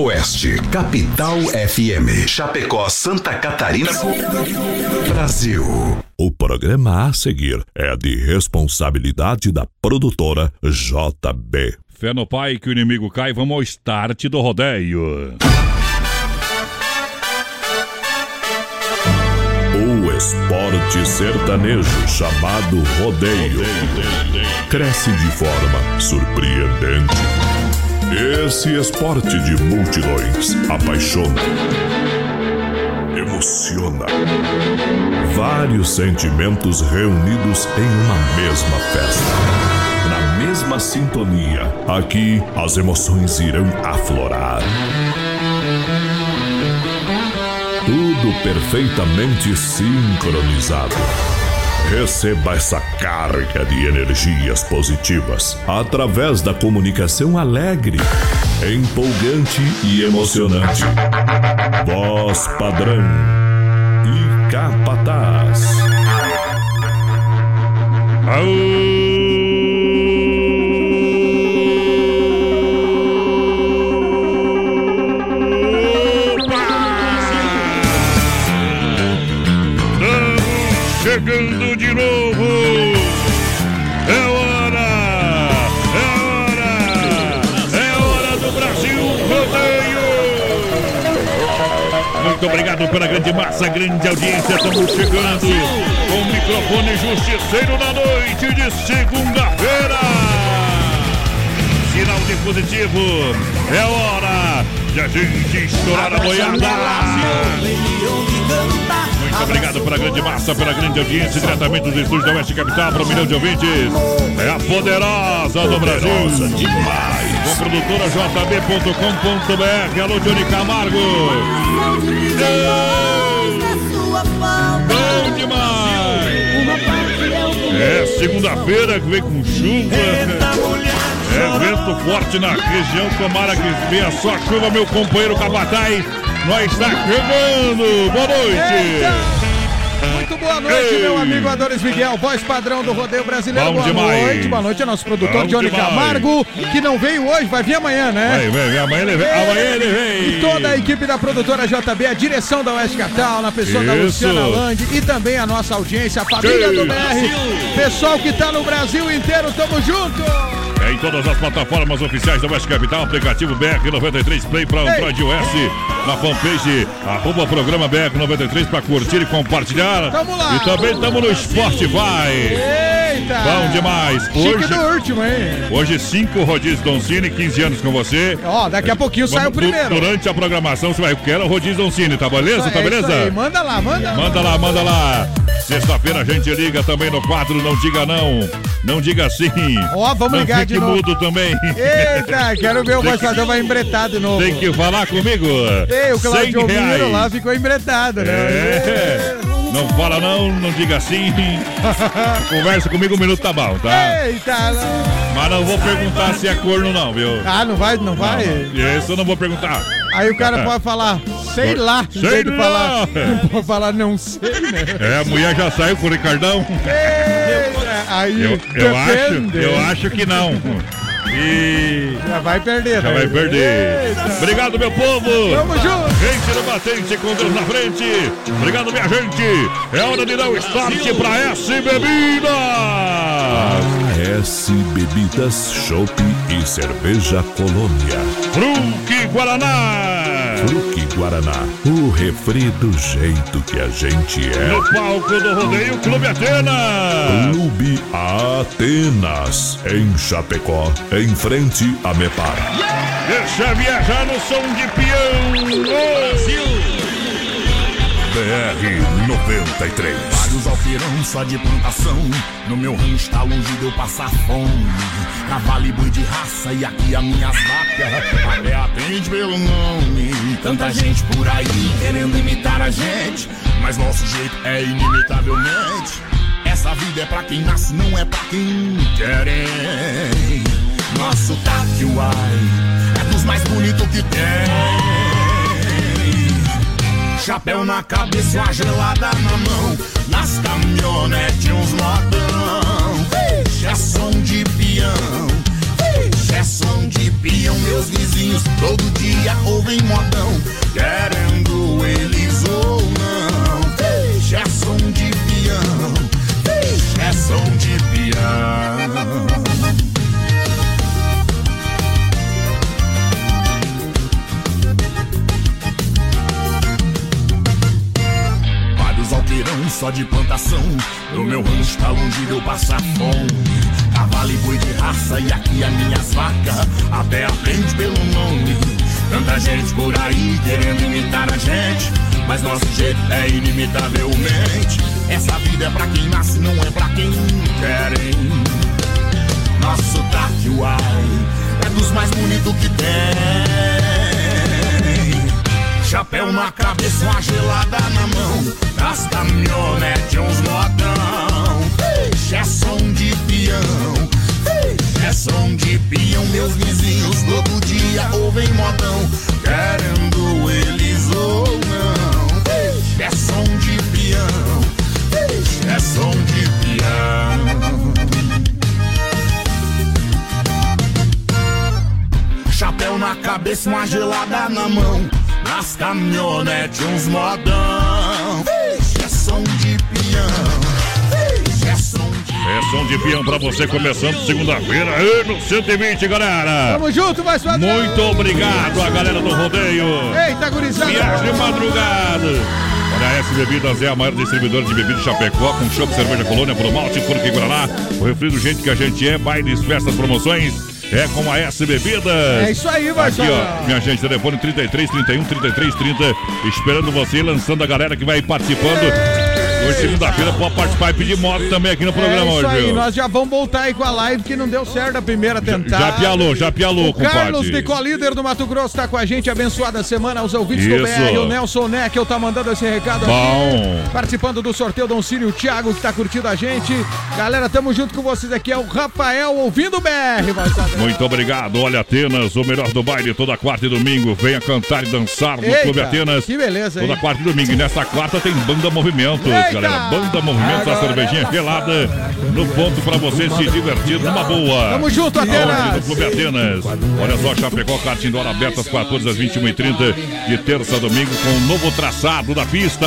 Oeste, Capital FM. Chapecó, Santa Catarina, Brasil. O programa a seguir é de responsabilidade da produtora JB. Fé no pai que o inimigo cai, vamos ao start do rodeio. O esporte sertanejo chamado rodeio cresce de forma surpreendente. Esse esporte de multidões apaixona, emociona. Vários sentimentos reunidos em uma mesma festa. Na mesma sintonia, aqui as emoções irão aflorar. Tudo perfeitamente sincronizado. Receba essa carga de energias positivas através da comunicação alegre, empolgante e emocionante. Voz padrão e capataz. chegando Muito obrigado pela grande massa, grande audiência. Estamos chegando com o microfone justiceiro na noite de segunda-feira. Sinal de positivo. É hora de a gente estourar a boiada. Muito obrigado pela grande massa, pela grande audiência, diretamente dos estúdios da Oeste Capital para um milhão de ouvintes. É a poderosa do Brasil. demais. Com a produtora jb.com.br. Alô, Johnny Camargo. Bom demais. É segunda-feira que vem com chuva. É vento forte na região. Tomara que venha só chuva, meu companheiro Capataz. Nós está chegando. Boa noite. Muito boa noite, Ei. meu amigo Adonis Miguel, voz padrão do rodeio brasileiro. Bom boa demais. noite, boa noite ao nosso produtor Bom Johnny demais. Camargo, que não veio hoje, vai vir amanhã, né? Vem, vem, vem. Amanhã ele vem. Amanhã ele vem. E toda a equipe da produtora JB, a direção da Oeste Capital, na pessoa da Isso. Luciana Land e também a nossa audiência, a família Ei. do BR. Pessoal que tá no Brasil inteiro, tamo junto! É em todas as plataformas oficiais da West Capital, aplicativo BR93 Play para Android iOS, na fanpage arroba programa BR93 para curtir e compartilhar. Tamo lá. E também estamos no Spotify. Eita! Bom demais. Chique Hoje, do último, hein? hoje cinco rodízios Doncini, 15 anos com você. Ó, daqui a pouquinho sai o primeiro. Durante a programação você vai, quero rodízio Doncini, tá beleza? Tá beleza? Manda lá, manda. Manda lá, manda lá. Sexta-feira a gente liga também no quadro Não Diga Não. Não diga sim. Ó, vamos Não ligar de novo. mudo também. Eita, quero ver o que- padrão vai embretar de novo. Tem que falar comigo. Ei, o Claudio Miro lá ficou embretado, né? É. Não fala não, não diga assim. Conversa comigo um minuto tá bom, tá? Eita! Mas não vou perguntar se é corno não, viu? Ah, não vai, não vai? Isso eu não vou perguntar. Aí o cara pode falar, sei lá, Sei lá. falar, não pode falar não sei, né? É, a mulher já saiu com o Ricardão. Eita, aí Eu, eu acho, eu acho que não. E Já vai perder, já né? vai perder. Eita. Obrigado, meu povo. Tamo junto. Gente no batente com Deus na frente. Obrigado, minha gente. É hora de dar o start pra S Bebidas. AS Bebidas, Chopp e Cerveja Colônia. Fruque Guaraná. Fruque Guaraná, o refri do jeito que a gente é. No palco do Rodeio Clube Atena. Clube Atenas, em Chapecó, em frente a Mepar. Deixa viajar no som de peão. Brasil. BR 93. Vários só de plantação. No meu rancho tá longe de eu passar fome. Cavalo e boi de raça e aqui as minhas vacas. Até atende pelo nome. Tanta gente por aí querendo imitar a gente. Mas nosso jeito é inimitavelmente. Essa vida é pra quem nasce, não é pra quem quer. hein? Nosso taque, uai, é dos mais bonitos que tem. Chapéu na cabeça e uma gelada na mão. Nas caminhonetes uns modão. Vixe, é som de peão. Vixe, é som de pião, meus vizinhos todo dia ouvem modão, querendo eles ou não. Vixe, é som de pião, vixe, é som de pião. Só de plantação, no meu rancho tá longe de eu passar fome. Cavalo e boi de raça e aqui as minhas vacas. Até aprende pelo nome. Tanta gente por aí querendo imitar a gente. Mas nosso jeito é inimitavelmente. Essa vida é pra quem nasce, não é pra quem querem Nosso sotaque, É dos mais bonitos que tem Chapéu na cabeça, uma gelada na mão. Das caminhonetes, uns modão. Ixi, é som de peão. É som de peão Meus vizinhos todo dia ouvem modão. Querendo eles ou não. É som de peão. É som de peão. Chapéu na cabeça, uma gelada na mão nas caminhonetes uns modão. Vixe, é som de peão. Vixe, é som de É som de peão pra você começando segunda-feira aí no 120, galera. Tamo junto, mais padrão. Muito obrigado a galera do rodeio. Eita, gurizada. Viagem de madrugada. Olha, a S Bebidas é a maior distribuidora de bebidas de Chapecó, com chopp, cerveja colônia, por malte, porque Guaraná, o refri do gente que a gente é, bailes, festas, promoções. É com a S Bebidas. É isso aí, vai Aqui, ó, minha gente, telefone 33 31 33 30. Esperando você, lançando a galera que vai participando. Hoje, segunda-feira, pode participar e pedir moto também aqui no programa é isso hoje. aí, nós já vamos voltar aí com a live que não deu certo a primeira tentada. Já pialou, já pialou, O Carlos compadre. de Colíder do Mato Grosso tá com a gente. Abençoada semana aos ouvintes do Isso. BR. O Nelson Neckel tá mandando esse recado Bom. aqui. Participando do sorteio, Dom Círio o Thiago que tá curtindo a gente. Galera, tamo junto com vocês aqui. É o Rafael ouvindo o BR, vai saber. Muito obrigado. Olha, Atenas, o melhor do baile, toda quarta e domingo. Venha cantar e dançar no Eita, Clube Atenas. que beleza, hein? Toda quarta e domingo. E nessa quarta tem Banda Movimentos, Eita! galera. Banda Movimentos, a Agora cervejinha gelada no ponto pra você se divertir numa boa. Tamo junto, Atenas. No Clube Atenas. Olha só, Chapecó, kart indoor aberto às 14 às 21h30 de terça a domingo com um novo traçado da pista.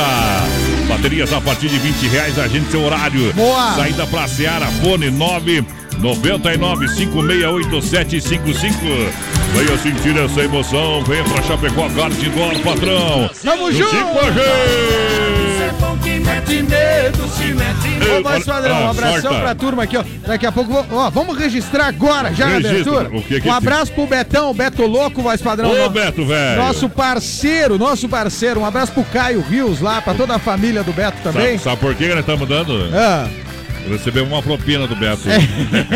Baterias a partir de 20 reais, agende seu horário. Boa. Saída pra Seara, fone 9 99 568755. Venha sentir essa emoção, venha pra Chapecó, kart indoor, patrão. Tamo Juntinho junto. com a gente. Ô, mais padrão, um abração sorta. pra turma aqui, ó. Daqui a pouco, ó, vamos registrar agora, já na Registra. abertura. O que que um abraço pro Betão, o Beto Louco, mais padrão. Ô, no- Beto, velho. Nosso parceiro, nosso parceiro. Um abraço pro Caio Rios lá, pra toda a família do Beto também. Sabe, sabe por que nós estamos dando? Ah. Recebemos uma propina do Beto.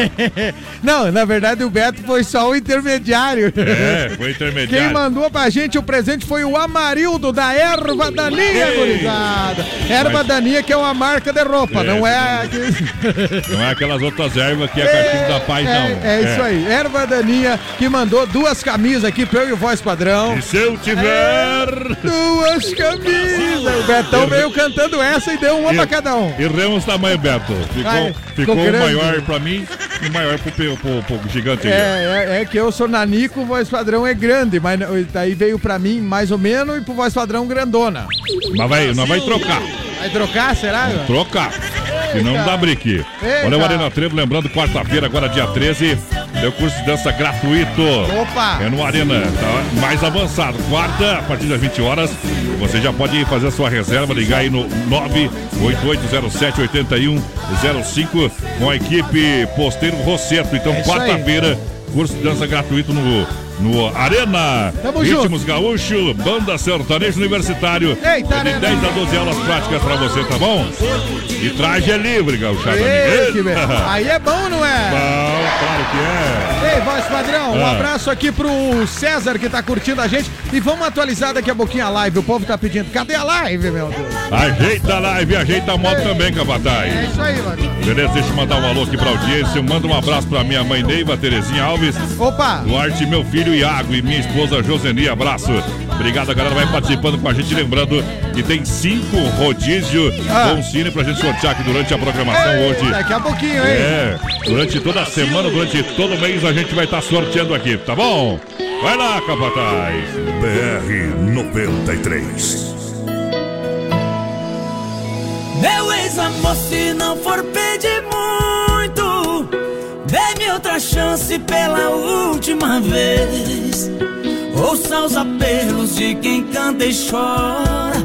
Não, na verdade o Beto foi só o intermediário. É, foi intermediário. Quem mandou pra gente o presente foi o Amarildo da Erva Daninha, Ei. gurizada. Erva Mas- Daninha que é uma marca de roupa, É. não é... Não é aquelas outras ervas que é cachimbo da paz, é, não. É isso aí. Erva Daninha que mandou duas camisas aqui pra eu e o Voz Padrão. E se eu tiver. Duas camisas. O Betão veio cantando essa e deu uma pra cada um. Erramos tamanho, Beto. Ficou, Ai, ficou maior pra mim e maior pro, pro, pro, pro gigante. É, é, é que eu sou nanico, o voz padrão é grande, mas daí veio pra mim mais ou menos e pro voz padrão grandona. Mas vai, nós vai trocar. Vai trocar, será? Trocar. Senão não dá brique. Olha o Arena Trevo, lembrando, quarta-feira, agora dia 13, deu curso de dança gratuito. Opa! É no Arena, tá mais avançado. Quarta, a partir das 20 horas, você já pode fazer a sua reserva, ligar aí no 988078105 com a equipe Posteiro Rosseto. Então, É quarta-feira, curso de dança gratuito no, no Arena. Tamo Ritmos Gaúcho, Banda Sertanejo Universitário. Eita, É de Arena. 10 a 12 aulas práticas pra você, tá bom? E traje é livre, Gauchada. Ei, Eita. be- Aí é bom, não é? Bom, claro que é. Ei, voz padrão, um Ah. abraço aqui pro César que tá curtindo a gente. E vamos atualizar daqui a pouquinho a live. O povo tá pedindo. Cadê a live, meu Deus? Ajeita a live, ajeita a moto também, Capataz. É isso aí, mano. Beleza, deixa eu mandar um alô aqui pra audiência. Manda um abraço pra minha mãe Neiva, Terezinha Alves, Opa! Duarte, meu filho filho Iago e minha esposa Joseni. Abraço. Obrigado, galera. Vai participando com a gente. Lembrando que tem cinco rodízio ah. Bom Cine pra gente sortear aqui durante a programação Ei, hoje. Daqui a pouquinho, hein? É, durante toda a semana, durante todo mês a gente vai estar tá sorteando aqui, tá bom? Vai lá, Capataz. BR 93. Meu ex-amor, se não for pedir muito, dê-me outra chance pela última vez. Ouça os apelos de quem canta e chora.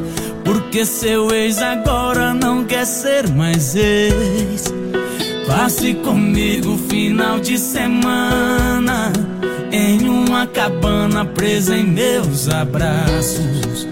Porque seu ex agora não quer ser mais ex. Passe comigo final de semana em uma cabana presa em meus abraços.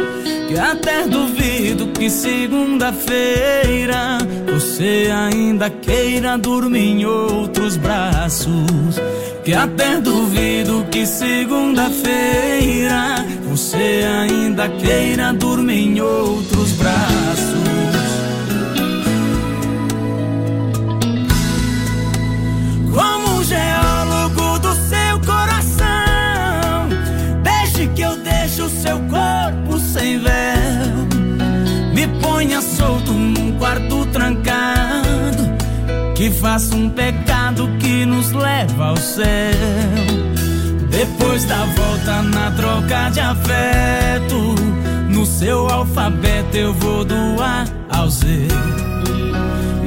Que até duvido que segunda-feira você ainda queira dormir em outros braços. Que até duvido que segunda-feira você ainda queira dormir em outros braços. Faça um pecado que nos leva ao céu. Depois da volta na troca de afeto, no seu alfabeto eu vou do A ao Z.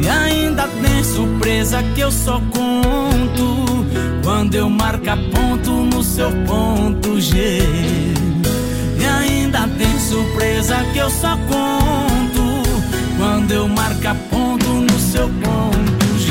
E ainda tem surpresa que eu só conto quando eu marcar ponto no seu ponto G. E ainda tem surpresa que eu só conto quando eu marcar ponto no seu ponto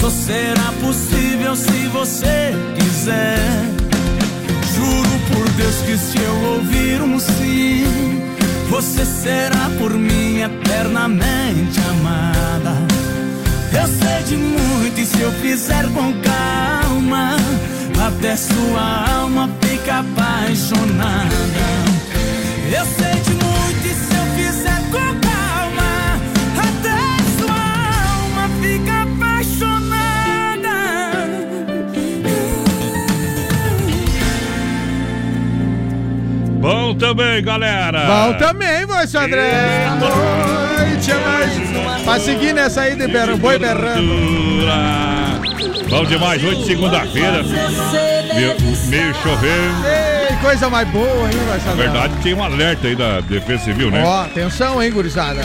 Só será possível se você quiser. Juro por Deus que se eu ouvir um sim, você será por mim eternamente amada. Eu sei de muito e se eu fizer com calma, até sua alma fica apaixonada. Eu sei de muito e se eu fizer com calma. Também, galera. Bom também, voz André. Noite, mais. Pra seguir nessa aí de ber... boi berrando. Bom demais, hoje segunda-feira. Meio, meio chovendo. Ei, coisa mais boa, hein, voz Na verdade, tem um alerta aí da Defesa Civil, né? Ó, atenção, hein, gurizada.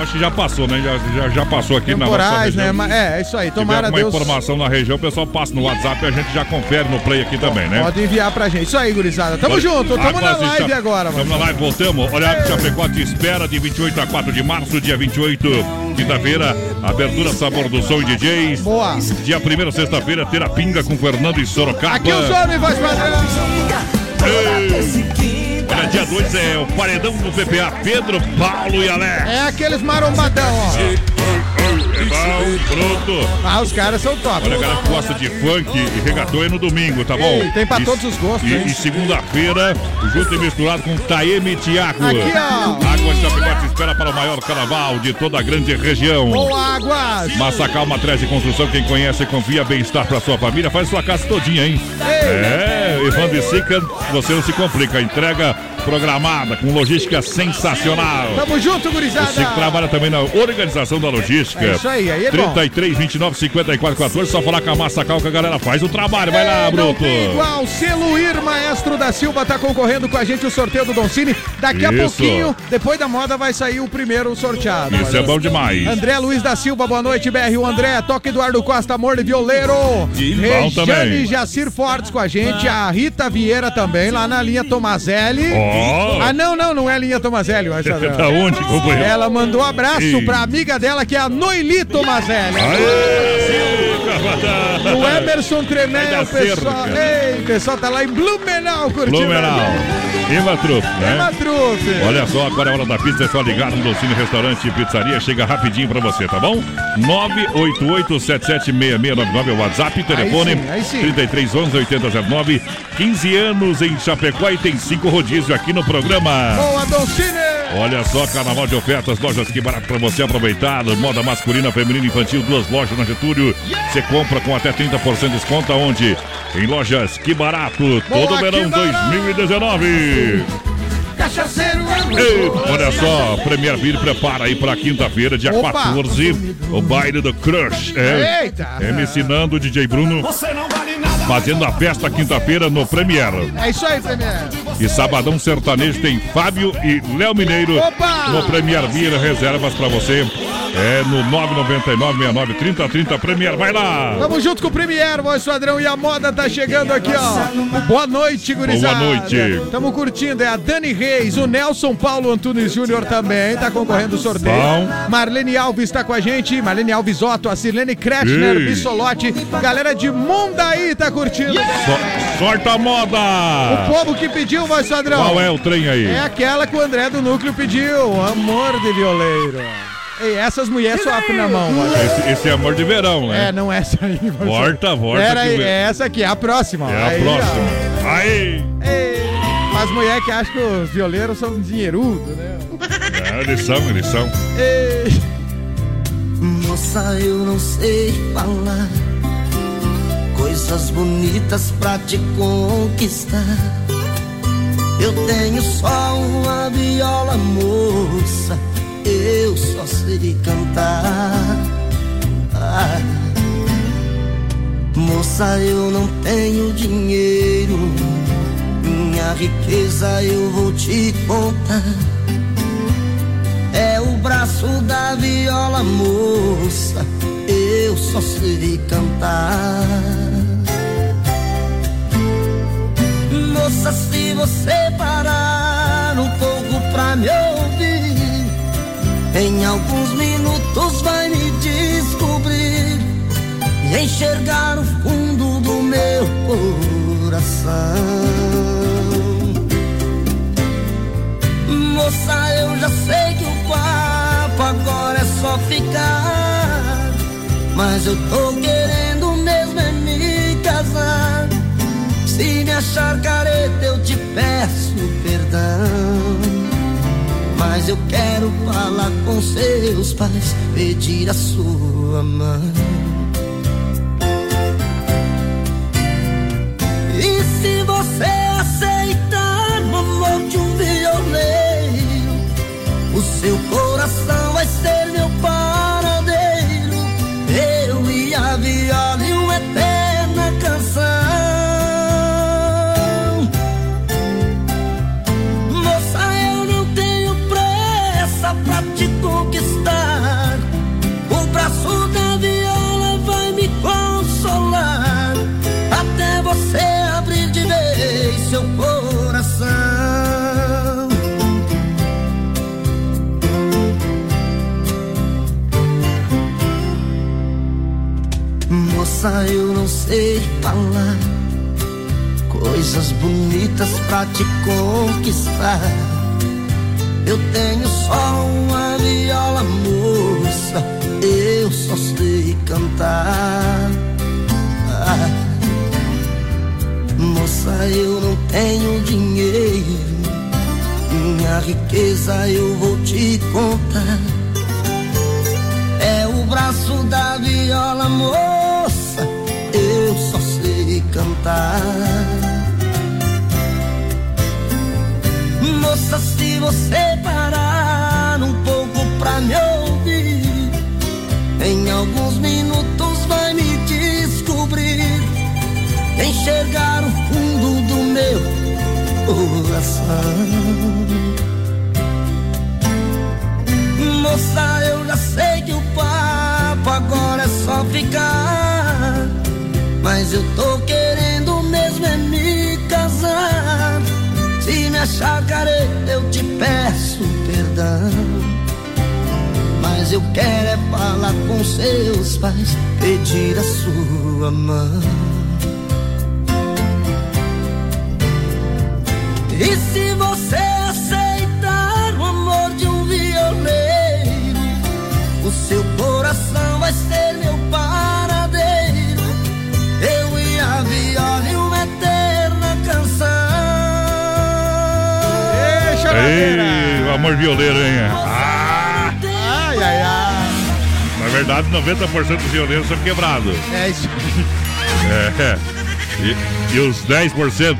Mas acho que já passou, né? Já, já, já passou aqui Temporais, na nossa região. né? É, é isso aí. Tomara Se Deus. informação na região, o pessoal passa no WhatsApp e a gente já confere no play aqui também, né? Pode enviar pra gente. Isso aí, gurizada. Tamo Pode... junto. Tamo na live agora, mano. Tamo na live, voltamos. Olha, a Chapecó te espera de 28 a 4 de março, dia 28, quinta-feira, abertura Sabor do Som e DJs. Boa. Dia 1 sexta-feira, Terapinga com Fernando e Sorocaba. Aqui o Zone, voz padrão. Ei. Olha, dia 2 é o paredão do PPA, Pedro, Paulo e Alex. É aqueles marombadão, ó. Bom, pronto. Ah, os caras são top. Olha, a galera que gosta de funk e regatão é no domingo, tá bom? E tem pra e, todos os gostos, E, e segunda-feira, junto e misturado com Taeme Tiago. Aqui, ó. Água Chapecó te espera para o maior carnaval de toda a grande região. Boa, Águas. Massacal Matriz de Construção, quem conhece, confia, bem-estar pra sua família, faz sua casa todinha, hein? Ei. É, Ivan Sica, você não se complica. Entrega programada, com logística sensacional. Tamo junto, gurizada. Você que trabalha também na organização da logística. É isso aí, aí é 33, 29, 54, 14. Só falar com a Massacal que a galera faz o trabalho. Vai lá, Bruto. igual, Celuir Maestro da Silva tá concorrendo com a gente o sorteio do Doncini. Daqui a pouquinho, depois da moda, vai sair o primeiro sorteado. Isso é bom demais. André Luiz da Silva, boa noite, BR. O André, toque Eduardo Costa, amor de violeiro. Bom também. Jacir Fortes com a gente. A Rita Vieira também, lá na linha Tomazelli. Ó. Ó. Ah, não, não, não é a linha Tomazelli. Mas, Da onde, companheiro? Ela mandou um abraço Ei. pra amiga dela, que é a Noeli Tomazelli. Aê. O Emerson Tremel, pessoal. Ei, pessoal tá lá em Blumenau curtindo. Blumenau. Ematrup, né? Ematrup. Olha só, agora é hora da pizza, é só ligar no Docinho Restaurante e Pizzaria, chega rapidinho pra você, tá bom? 988-776699 é o WhatsApp, telefone 3311-8009, 15 anos em Chapecó e tem 5 rodízio aqui no programa. Boa, Doncine! Olha só, carnaval de ofertas, lojas que barato para você aproveitar. Moda masculina, feminina e infantil, duas lojas na Getúlio. Você compra com até 30% de desconto aonde? Em lojas que barato, todo Boa, verão 2019. Cachaceiro é Olha só, Premier Beer prepara aí pra quinta-feira, dia Opa, 14, o baile do Crush. É, Eita! É, ensinando o DJ Bruno. Você não vale nada fazendo a festa quinta-feira no Premier. É isso aí, Premier. E sabadão sertanejo tem Fábio e Léo Mineiro Opa! no Premier Beer, reservas pra você. É no 999 69 30 Premier, vai lá! Tamo junto com o Premier, voz padrão, e a moda tá chegando aqui, ó. Boa noite, gurizada. Boa noite. Tamo curtindo, é a Dani Reis, o Nelson Paulo Antunes Júnior também, tá concorrendo ao sorteio. Bom. Marlene Alves tá com a gente, Marlene Alves Otto, a Silene Kretschner, Ei. Bissolotti, galera de Mundaí tá curtindo. So- sorta a moda! O povo que pediu, voz padrão. Qual é o trem aí? É aquela que o André do Núcleo pediu, Amor de Violeiro. Ei, essas mulheres sofrem na mão, padrão. Esse, esse é amor de verão, né? É, não é essa aí. padrão. Volta, volta. Pera aí, é essa aqui, é a próxima. É a Aí, ó. próxima. Aí! Ei, As mulheres que acham que os violeiros são dinheirudos, né? É, eles são, eles são. Ei, Moça, eu não sei falar coisas bonitas pra te conquistar. Eu tenho só uma viola, moça, eu só sei cantar. Ah. Moça, eu não tenho dinheiro, minha riqueza eu vou te contar. É o braço da viola, moça. Eu só sei cantar. Se você parar um pouco pra me ouvir, em alguns minutos vai me descobrir e enxergar o fundo do meu coração. Moça, eu já sei que o papo agora é só ficar. Mas eu tô querendo mesmo é me casar. Achar careta, eu te peço perdão. Mas eu quero falar com seus pais, pedir a sua mão. E se você aceitar no amor de um violeiro, o seu coração falar coisas bonitas pra te conquistar. Eu tenho só uma viola, moça. Eu só sei cantar. Moça, eu não tenho dinheiro. Minha riqueza eu vou te contar. É o braço da viola, moça. Sei cantar. Moça, se você parar um pouco pra me ouvir, em alguns minutos vai me descobrir, enxergar o fundo do meu coração. Moça, eu já sei que o papo agora é só ficar. Mas eu tô querendo mesmo é me casar. Se me achar careta, eu te peço perdão. Mas eu quero é falar com seus pais, pedir a sua mão. E se você aceitar o amor de um violeiro, o seu coração vai ser meu paradeiro. Deixa Ei, o amor violeiro, hein? Ah, Ai, ai, ai. na verdade, 90% dos violeiros são quebrados. É isso. É. E, e os 10%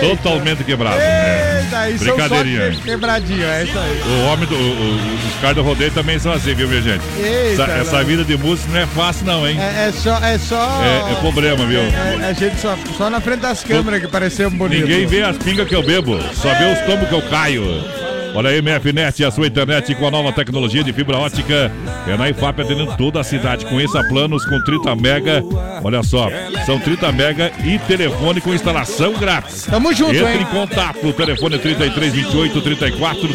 totalmente quebrados. É. Eita, são só Brincadeirinha. que- quebradinho, é isso aí. O homem do. o- o- os caras do rodeio também são assim, viu, minha gente? Eita, essa, essa vida de músico não é fácil, não, hein? É, é só. É, só É- é problema, viu? É, é, a gente só, só na frente das câmeras que pareceu bonito. Ninguém vê as pingas que eu bebo, só vê os tombos que eu caio. Olha aí, MFNet, a sua internet com a nova tecnologia de fibra ótica. É na IFAP atendendo toda a cidade. Conheça planos com 30 mega. Olha só, são 30 mega e telefone com instalação grátis. Tamo junto, Entre hein? em contato. O telefone é 33 28 34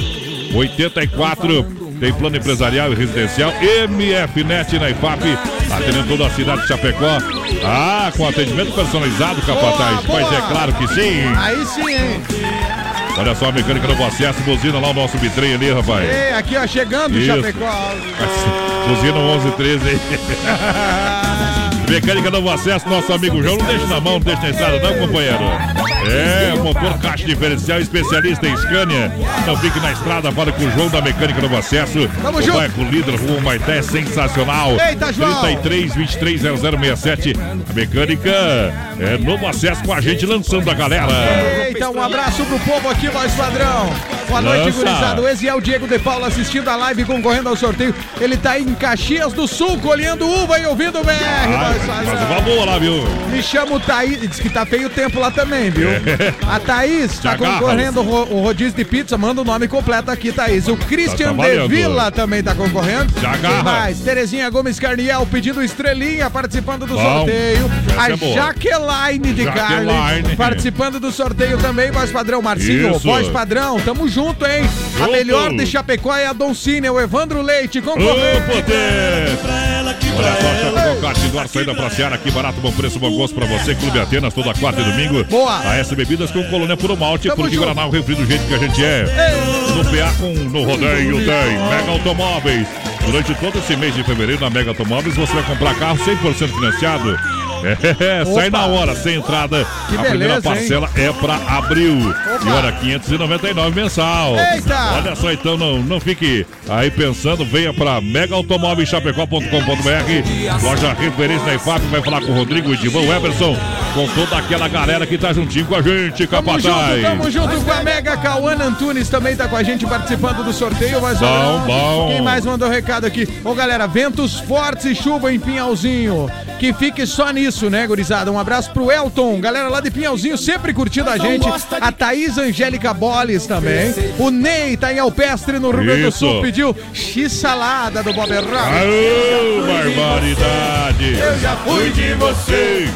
84. Tem plano empresarial e residencial. MFNet na IFAP, atendendo toda a cidade de Chapecó. Ah, com atendimento personalizado, capataz. Boa. é, claro que sim. Aí sim, hein? Olha só a mecânica do acesso, buzina lá o nosso bitrem ali, rapaz. Ei, aqui, ó, chegando, Isso. Chapecó. Buzina 11 13 aí. Mecânica Novo Acesso, nosso amigo João. Não deixa na mão, não deixa na estrada, não, companheiro. É, motor caixa diferencial, especialista em Scania. Não fique na estrada, fala com o João da Mecânica Novo Acesso. Tamo o junto. bairro líder, Rua Maité, sensacional. Eita, João. 33 23 0067. A mecânica é Novo Acesso com a gente lançando a galera. Eita, um abraço pro povo aqui, voz padrão. Boa noite, Lança. gurizada. O Eziel Diego de Paula assistindo a live concorrendo ao sorteio. Ele tá em Caxias do Sul, colhendo uva e ouvindo o BR, Ah, padrão. uma boa lá, viu? Me chama o Thaís. Diz que tá feio o tempo lá também, viu? A Thaís tá concorrendo o ro- o rodízio de pizza. Manda o nome completo aqui, Thaís. O Christian Tá de valendo. Vila também tá concorrendo. Já Quem agarra. mais? Terezinha Gomes Carniel pedindo estrelinha, participando do Bom. sorteio. Essa A é. Jaqueline de. Carne participando do sorteio também. Voz padrão, Marcinho. Isso. Voz padrão, tamo junto, hein? A Junto. melhor de Chapecó é a Doncini, o Evandro Leite Ô, concorrendo. poder! Olha só, Chapecó Kart Indoor, saída pra Seara, aqui barato, bom preço, bom gosto pra você. Clube Atenas, toda quarta e domingo. Boa. A S Bebidas com colônia puro malte, Tamo porque. Guaraná o refri do jeito que a gente é. No PA com no rodeio tem Mega Automóveis. Durante todo esse mês de fevereiro na Mega Automóveis você vai comprar carro 100% financiado. É, sai Opa. na hora, sem entrada. Que a primeira beleza, hein? parcela é pra abril. E olha, 599 mensal. Eita! Olha só, então não, não fique aí pensando, venha pra megaautomóveischapecó.com.br Loja referência na IFAP, vai falar com o Rodrigo Edivão Everson, com toda aquela galera que tá juntinho com a gente, Tamo capataz. junto, tamo junto com a Mega Cauana Antunes também tá com a gente participando do sorteio. Mas Bom, olha, bom. Quem mais mandou recado aqui? Ô galera, ventos fortes e chuva em Pinhalzinho. Que fique só nisso, né, gurizada? Um abraço pro Elton, galera lá de Pinhalzinho, sempre curtindo a gente. A Thaís Angélica Boles também. O Ney tá em Alpestre, no Rio Grande do Isso. Sul, pediu x-salada do Bob Rock. Aô, barbaridade! Eu já fui de você.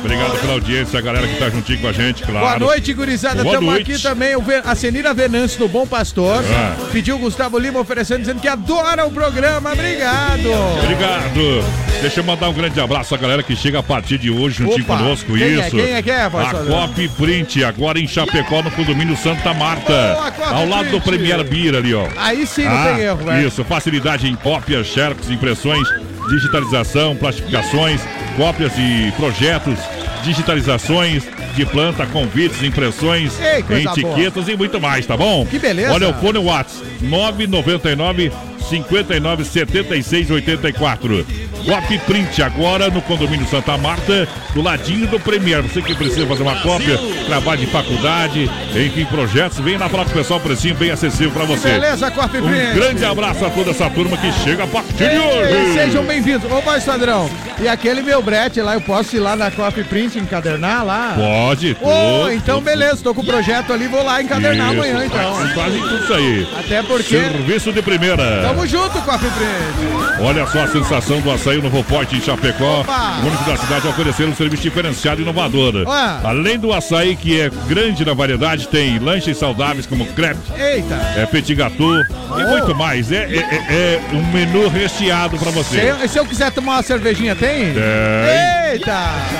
Obrigado pela audiência, a galera que tá juntinho com a gente, claro. Boa noite, gurizada. Boa Estamos noite. aqui também. A Senira Venâncio do Bom Pastor Ah. pediu o Gustavo Lima oferecendo, dizendo que adora o programa. Obrigado. Obrigado. Deixa eu mandar um grande abraço à galera que chega a partir de hoje juntinho Opa. conosco. Quem é? Isso. Quem é que é, A? Cop Print, agora em Chapecó, no condomínio Santa Marta. Boa, ao lado do Print. Premier Beer ali, ó. Aí sim não Ah, tem erro, velho. Isso, facilidade em cópias, xerox, impressões, digitalização, plastificações, cópias de projetos, digitalizações de planta, convites, impressões, Ei, etiquetas e muito mais, tá bom? Que beleza. Olha o fone WhatsApp, 999 59 76 84. Copy Print agora no condomínio Santa Marta, do ladinho do Premier. Você que precisa fazer uma cópia, trabalho de faculdade, enfim, projetos, vem lá falar com o pessoal, precinho bem acessível pra você. Beleza, Um Print. grande abraço a toda essa turma que chega a partir de hoje. Sejam bem-vindos. Ô, voz padrão, E aquele meu brete lá, eu posso ir lá na Coffee Print encadernar lá? Pode, Ô, tudo, então beleza, tô com o projeto ali, vou lá encadernar Isso, amanhã então. faz- Fazem tudo isso aí. Até porque. Serviço de primeira. Tamo junto, Coffee Print. Olha só a sensação do açaí no Forte em Chapecó. Opa! O único da cidade a oferecer um serviço diferenciado e inovador. Ué. Além do açaí, que é grande na variedade, tem lanches saudáveis como crepe, Eita. é petit gâteau e Oh. muito mais. É, é- é- é um menu recheado pra Se você. eu, se eu quiser tomar uma cervejinha, tem? Tem. Eita!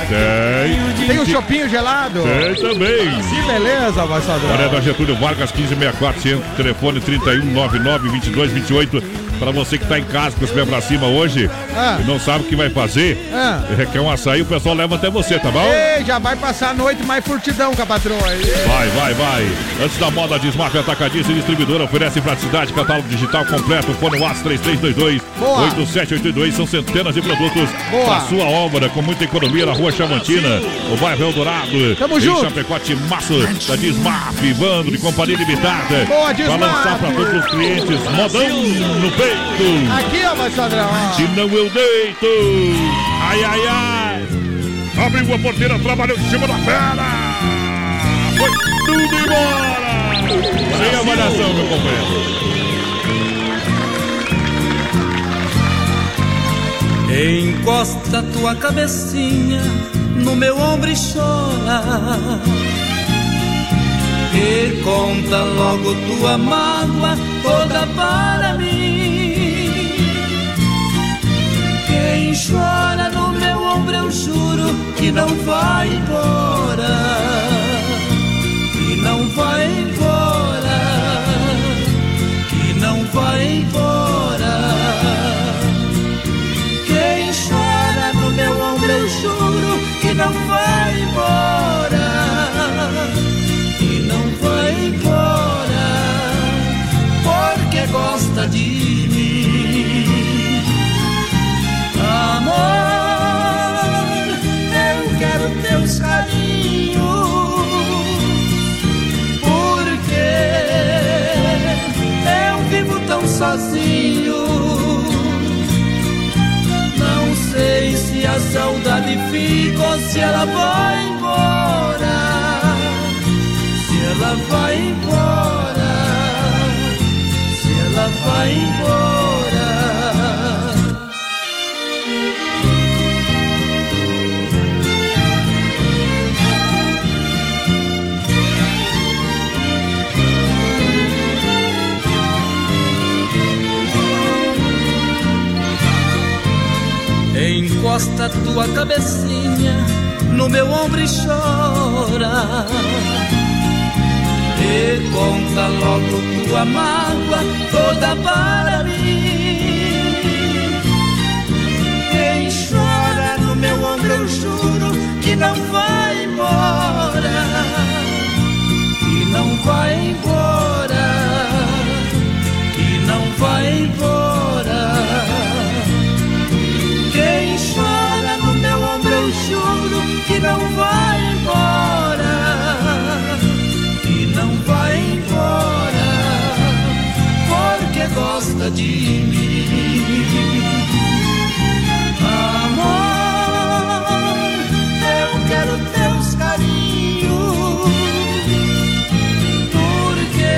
Tem. Tem um chopinho gelado? Tem também. Que beleza, amassador. Olha, da Getúlio Vargas, 1564, centro, telefone 3199-2228. Para você que tá em casa com os pés pra cima hoje Ah. e não sabe o que vai fazer, Ah. é, quer um açaí, o pessoal leva até você, tá bom? Ei, já vai passar a noite mais furtidão com a patroa aí. Vai, vai, vai. Antes da moda, Desmaf Atacadista e Distribuidora oferece praticidade, catálogo digital completo, fone WhatsApp 3322 Boa. 8782. São centenas de produtos Boa. sua obra, com muita economia na rua Chamantina, o bairro Eldorado. Tamo em junto. Chapecote Massa, da Desmaf, bando de companhia limitada. Boa, Desmaf. lançar para todos os clientes, modão no peito. Aqui, ó, amassadrão. ó. Se não eu deito. Ai, ai, ai. Abriu a porteira, trabalhou em cima da fera. Foi tudo embora. Sem avaliação, meu companheiro. Encosta tua cabecinha no meu ombro e chora. E conta logo tua mágoa toda para mim. Chora no meu ombro eu juro que não vai embora. Que não vai embora. Que não vai embora. Quem chora no meu ombro eu juro que não vai embora, que não vai embora, porque gosta de saudade fica ou se ela vai embora. Se ela vai embora. Se ela vai embora. Encosta tua cabecinha no meu ombro e chora. E conta logo tua mágoa toda para mim. Quem chora no meu ombro eu juro que não vai embora. Que não vai embora. Que não vai embora. Que não vai embora, que não vai embora, porque gosta de mim. Amor, eu quero teus carinhos, porque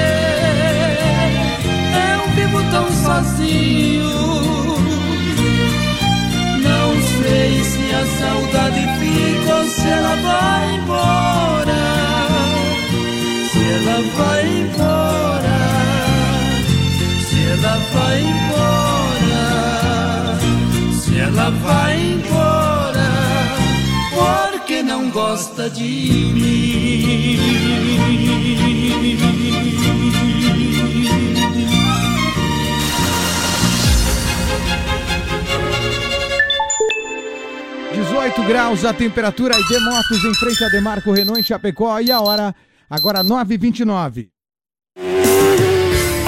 eu vivo tão sozinho. Não sei se a saudade fica vai embora. Se ela vai embora. Se ela vai embora. Porque não gosta de mim. 18 graus a temperatura e Demotos em frente a Demarco Renault em Chapecó. E a hora, agora 9h29.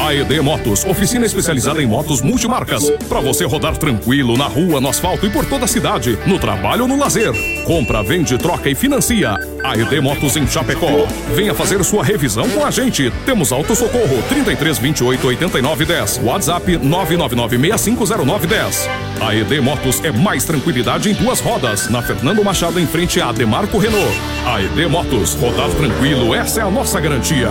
AED Motos, oficina especializada em motos multimarcas. Para você rodar tranquilo na rua, no asfalto e por toda a cidade, no trabalho ou no lazer. Compra, vende, troca e financia. AED Motos em Chapecó. Venha fazer sua revisão com a gente. Temos auto socorro 33 28 89 10. WhatsApp 999 6509 10. AED Motos é mais tranquilidade em duas rodas. Na Fernando Machado em frente a Demarco Renault. AED Motos, rodar tranquilo, essa é a nossa garantia.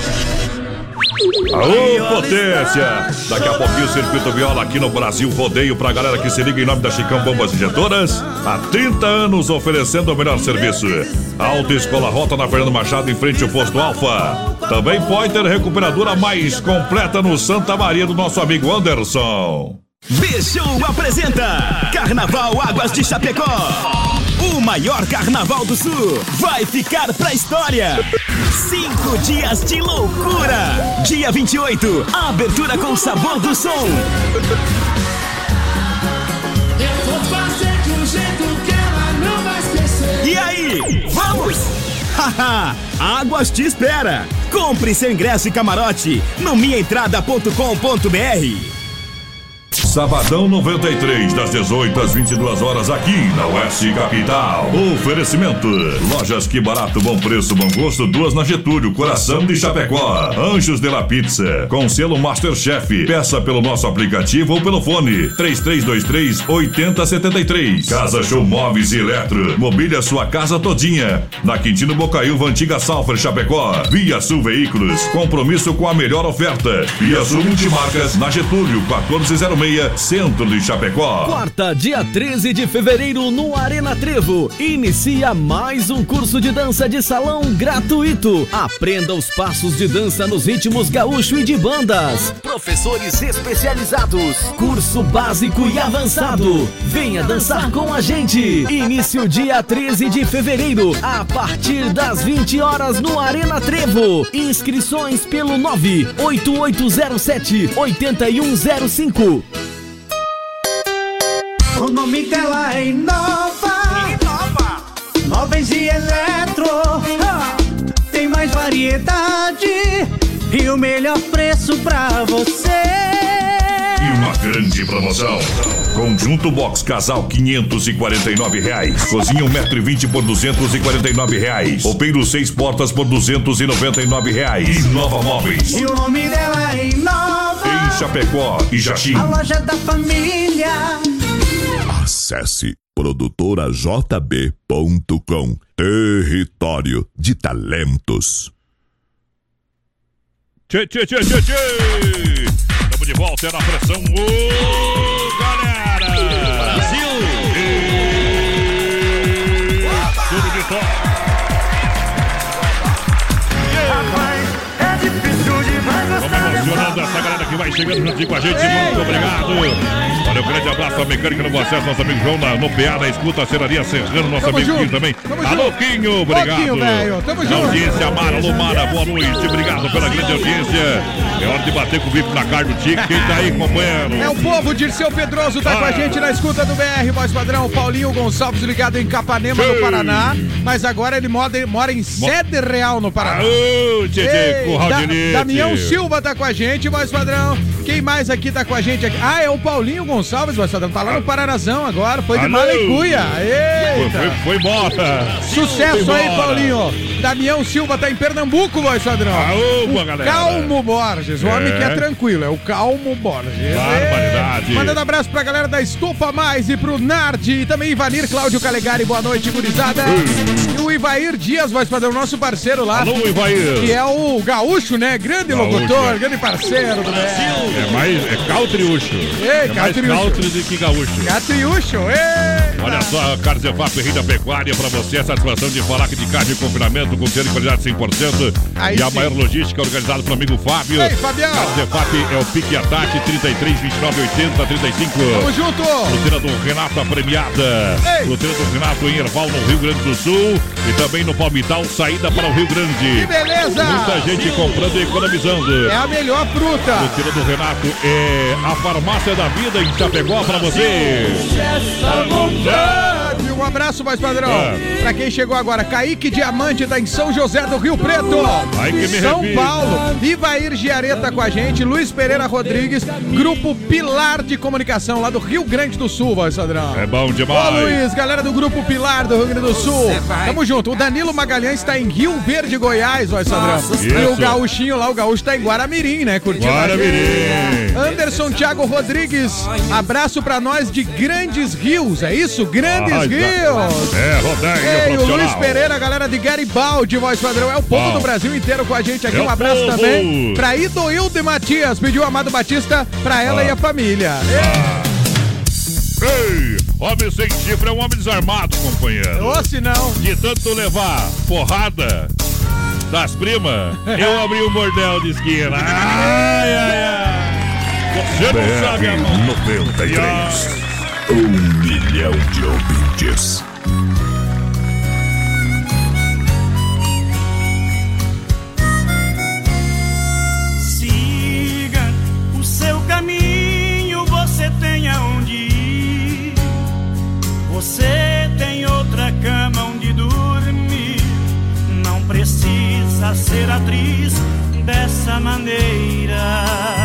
Aô, potência! Daqui a pouquinho o Circuito Viola aqui no Brasil Rodeio pra galera que se liga em nome da Chicão Bombas Injetoras. Há 30 anos oferecendo o melhor serviço. Alta Escola Rota na Fernando Machado em frente ao posto Alfa. Também pode ter recuperadora mais completa no Santa Maria do nosso amigo Anderson. Bichou apresenta Carnaval Águas de Chapecó. O maior carnaval do sul vai ficar pra história. Cinco dias de loucura. Dia 28, abertura com sabor do som. Eu vou fazer de um jeito que ela não vai esquecer. E aí, vamos? Haha, Águas te espera. Compre seu ingresso e camarote no minhaentrada.com.br. Sabadão 93, das 18 às 22 horas, aqui na Oeste Capital. Oferecimento: Lojas Que Barato, Bom Preço, Bom Gosto, duas na Getúlio, Coração de Chapecó. Anjos de la Pizza, com selo Masterchef. Peça pelo nosso aplicativo ou pelo fone: 3323 8073. Casa Show Móveis e Eletro. Mobília sua casa todinha. Na Quintino Bocaiúva, antiga Salfer Chapecó. Via Sul Veículos. Compromisso com a melhor oferta. Via Sul Multimarcas, na Getúlio, 1406. Centro de Chapecó. Quarta, dia 13 de fevereiro, no Arena Trevo. Inicia mais um curso de dança de salão gratuito. Aprenda os passos de dança nos ritmos gaúcho e de bandas. Professores especializados. Curso básico e avançado. Venha dançar com a gente. Início dia 13 de fevereiro, a partir das 20 horas no Arena Trevo. Inscrições pelo 98807 8105. O nome dela é Inova. Inova. Móveis e eletro. Ah, Tem mais variedade e o melhor preço pra você. E uma grande promoção. Conjunto Box Casal 549 reais. Cozinha 1,20m por 249 reais. Roupeiro 6 portas por 299 reais. Inova Móveis. E o nome dela é Inova. Em Chapecó e Jaxim. A loja da família. Acesse produtorajb.com Território de Talentos. Tchê, tchê, tchê, tchê, tchê. Estamos de volta, é na pressão. Ô, chegando juntinho com a gente. Muito obrigado. Valeu, grande abraço à mecânica no acesso, nosso amigo João na, no PA, na escuta, Serraria Serrano, nosso Tamo amigo. Quinho também. Alô. Quinho, obrigado. Quinho, velho. Tamo junto. audiência, Mara, Lumara, boa noite. Obrigado pela grande audiência. É hora de bater com o bico na cara do Tique. Quem tá aí, companheiro? É o povo, Dirceu Pedroso tá com a Ah. gente na escuta do BR, voz padrão. Paulinho Gonçalves ligado em Capanema, no Sim. Paraná. Mas agora ele mora, mora em Sede Real, no Paraná. Aô, Tchê, Ei, Da- Elite. Damião Silva tá com a gente, voz padrão. Quem mais aqui tá com a gente? Aqui? Ah, é o Paulinho Gonçalves, padrão. Tá lá no Paranazão agora, foi de Alô. Malecuia. Foi, Eita. foi, foi embora. Sucesso Foi aí, embora. Paulinho. Damião Silva tá em Pernambuco, voz padrão. Galera. Calmo Borges, o É. homem que é tranquilo, é o Calmo Borges. Barbaridade. É. Mandando abraço pra galera da Estufa Mais e pro Nardi e também Ivanir Cláudio Calegari, boa noite, gurizada. E o Ivair Dias, voz padrão, nosso parceiro lá. Alô, Ivair. Que é o gaúcho, né? Grande Gaúcho, locutor, grande parceiro do Brasil. É mais. É countryucho. Ei, é mais countryucho. country do que gaúcho. Catriúcho, ê! Olha só, Carzefap Renda Pecuária para você, a satisfação de falar que de carne de confinamento com selo de qualidade 100% Aí e a sim. maior logística organizada pelo amigo Fábio. Ei, Fabião. Carzefap é o Pique Ataque 33 29 80 35. Tamo junto! Fruteira do Renato a premiada. Ei. Do Renato em Erval, no Rio Grande do Sul. E também no Palmital, saída para o Rio Grande. Que beleza! Muita gente comprando e economizando. É a melhor fruta! Fruteira do Renato é a farmácia da vida em Chapecó para você. Love you. E um abraço mais padrão É. pra quem chegou agora. Kaique Diamante tá em São José do Rio Preto. Ai, que me São arrepio. Paulo. Ivair Giareta com a gente. Luiz Pereira Rodrigues. Grupo Pilar de Comunicação lá do Rio Grande do Sul, voz padrão. É bom Ô demais. Luiz, galera do Grupo Pilar do Rio Grande do Sul. Tamo junto. O Danilo Magalhães está em Rio Verde, Goiás, padrão. Nossa, E o gaúchinho lá, o gaúcho tá em Guaramirim, né? Curtindo. Guaramirim. Anderson Thiago Rodrigues, abraço pra nós de Grandes Rios, é isso? Grandes Ai, tá. Rios! É, rodeio Ei, o. Luiz Pereira, galera de Garibaldi, voz padrão, é o povo do Brasil inteiro com a gente aqui. É um abraço povo. também pra Idoilde Matias, pediu o Amado Batista pra ela Ah. e a família. Ei, homem sem chifre é um homem desarmado, companheiro. Ou se não, De tanto levar porrada das primas, eu abri um bordel de esquina. Ai, ai, ai. Você não sabe a mão. 93. Um milhão de ouvintes. Siga o seu caminho, você tem aonde ir. Você tem outra cama onde dormir. Não precisa ser atriz dessa maneira.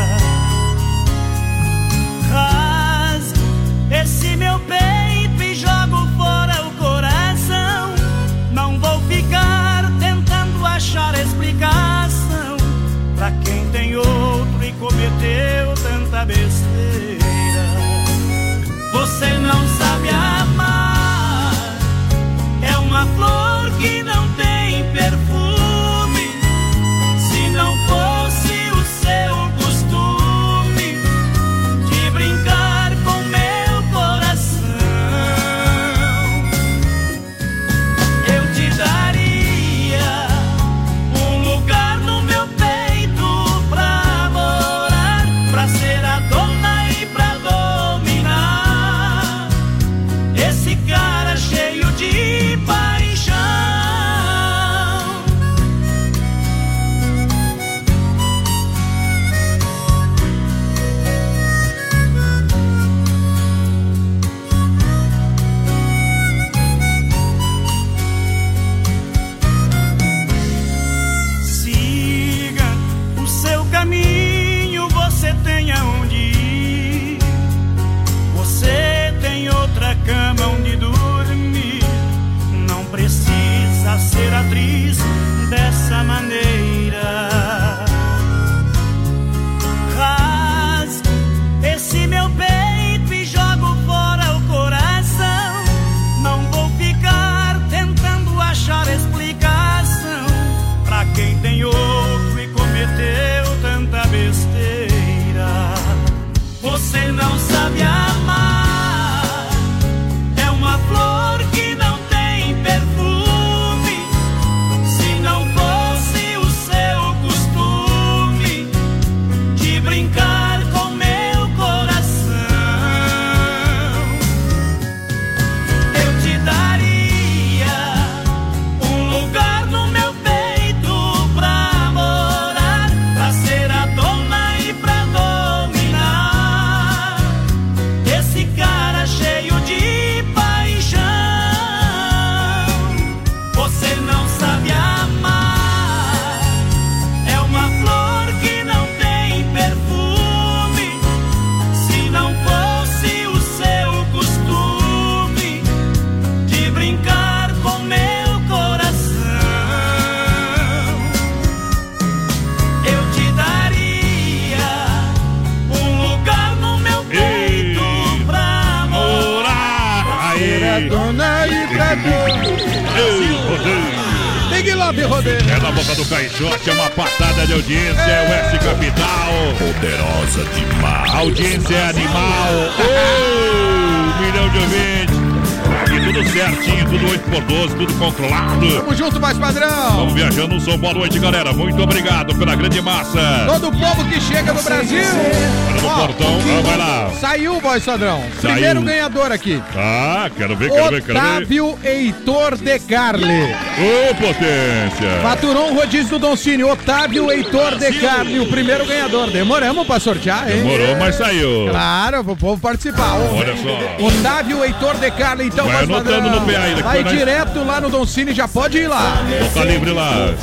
Massa. Todo o povo que chega no Brasil. Olha no portão. Ah, vai lá. Saiu, voz padrão. Saiu. Primeiro ganhador aqui. Ah, quero ver, quero ver, quero ver. Otávio Heitor de Carli. Ô, potência. Faturou um rodízio do Don Cine. Otávio Heitor de Carli, o primeiro ganhador. Demoramos pra sortear, hein? Demorou, mas saiu. Claro, pro povo participar. Olha só. Otávio Heitor de Carli, então, Vai anotando no aí, daqui Vai direto lá no Don Cine, já pode ir lá. Tá livre lá.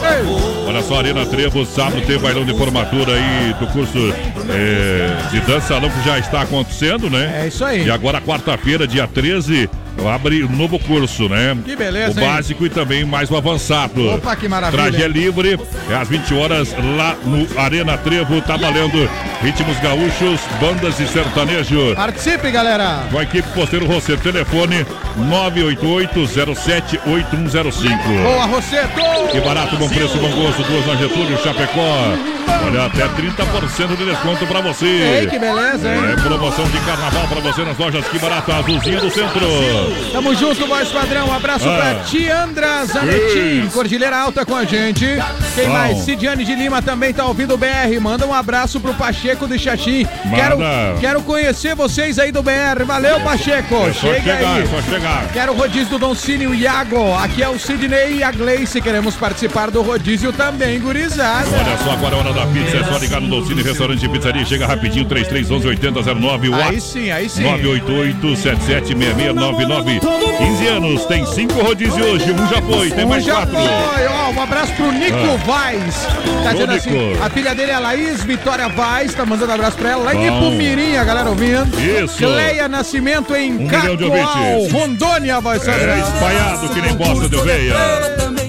Olha só, Arena Trevo, sábado tem bailão de formatura aí do curso é, de dança salão que já está acontecendo, né? É isso aí. E agora, quarta-feira, dia 13, abre um novo curso, né? Que beleza, O hein? básico e também mais o avançado. Opa, que maravilha. Traje é livre, é às 20 horas lá no Arena Trevo, tá valendo ritmos gaúchos, bandas e sertanejo. Participe, galera. Com a equipe Posteiro Roceiro, telefone 988-07-8105. Boa, Roceto. Que barato, bom preço, bom gosto, duas na Getúlio, Chapecó. Olha, até 30% de desconto pra você. Ei, que beleza, hein? É promoção de carnaval pra você nas lojas Que Barato, Azulzinha do Centro. Tamo junto, voz padrão. Um abraço Ah. pra Tiandra Zanetin, Isso. Cordilheira Alta com a gente. Quem Bom. mais? Cidiane de Lima também tá ouvindo o BR. Manda um abraço pro Pacheco de Xaxim. Quero, quero conhecer vocês aí do BR. Valeu, Pacheco. É Chega chegar, aí. é só chegar. Quero o rodízio do Don Cine o Iago. Aqui é o Sidney e a Gleice. Queremos participar do rodízio também, gurizada. Olha só, agora é hora da pizza. É só ligar no Dolcine Restaurante e Pizzaria. Chega rapidinho, 3311 8009. Aí sim, aí sim. 988-776699. 15 anos, tem cinco rodízios hoje. Um já foi, tem mais Um já quatro. foi, ó, um abraço pro Nico Ah. Vaz. Tá Ô, dizendo assim, Nico. a filha dele é a Laís Vitória Vaz, tá mandando abraço pra ela. Lá em. Ipumirim, a galera ouvindo. Isso. Cleia Nascimento em Um de Cacoal. Rondônia, vai ser. É espalhado que nem bosta de oveia.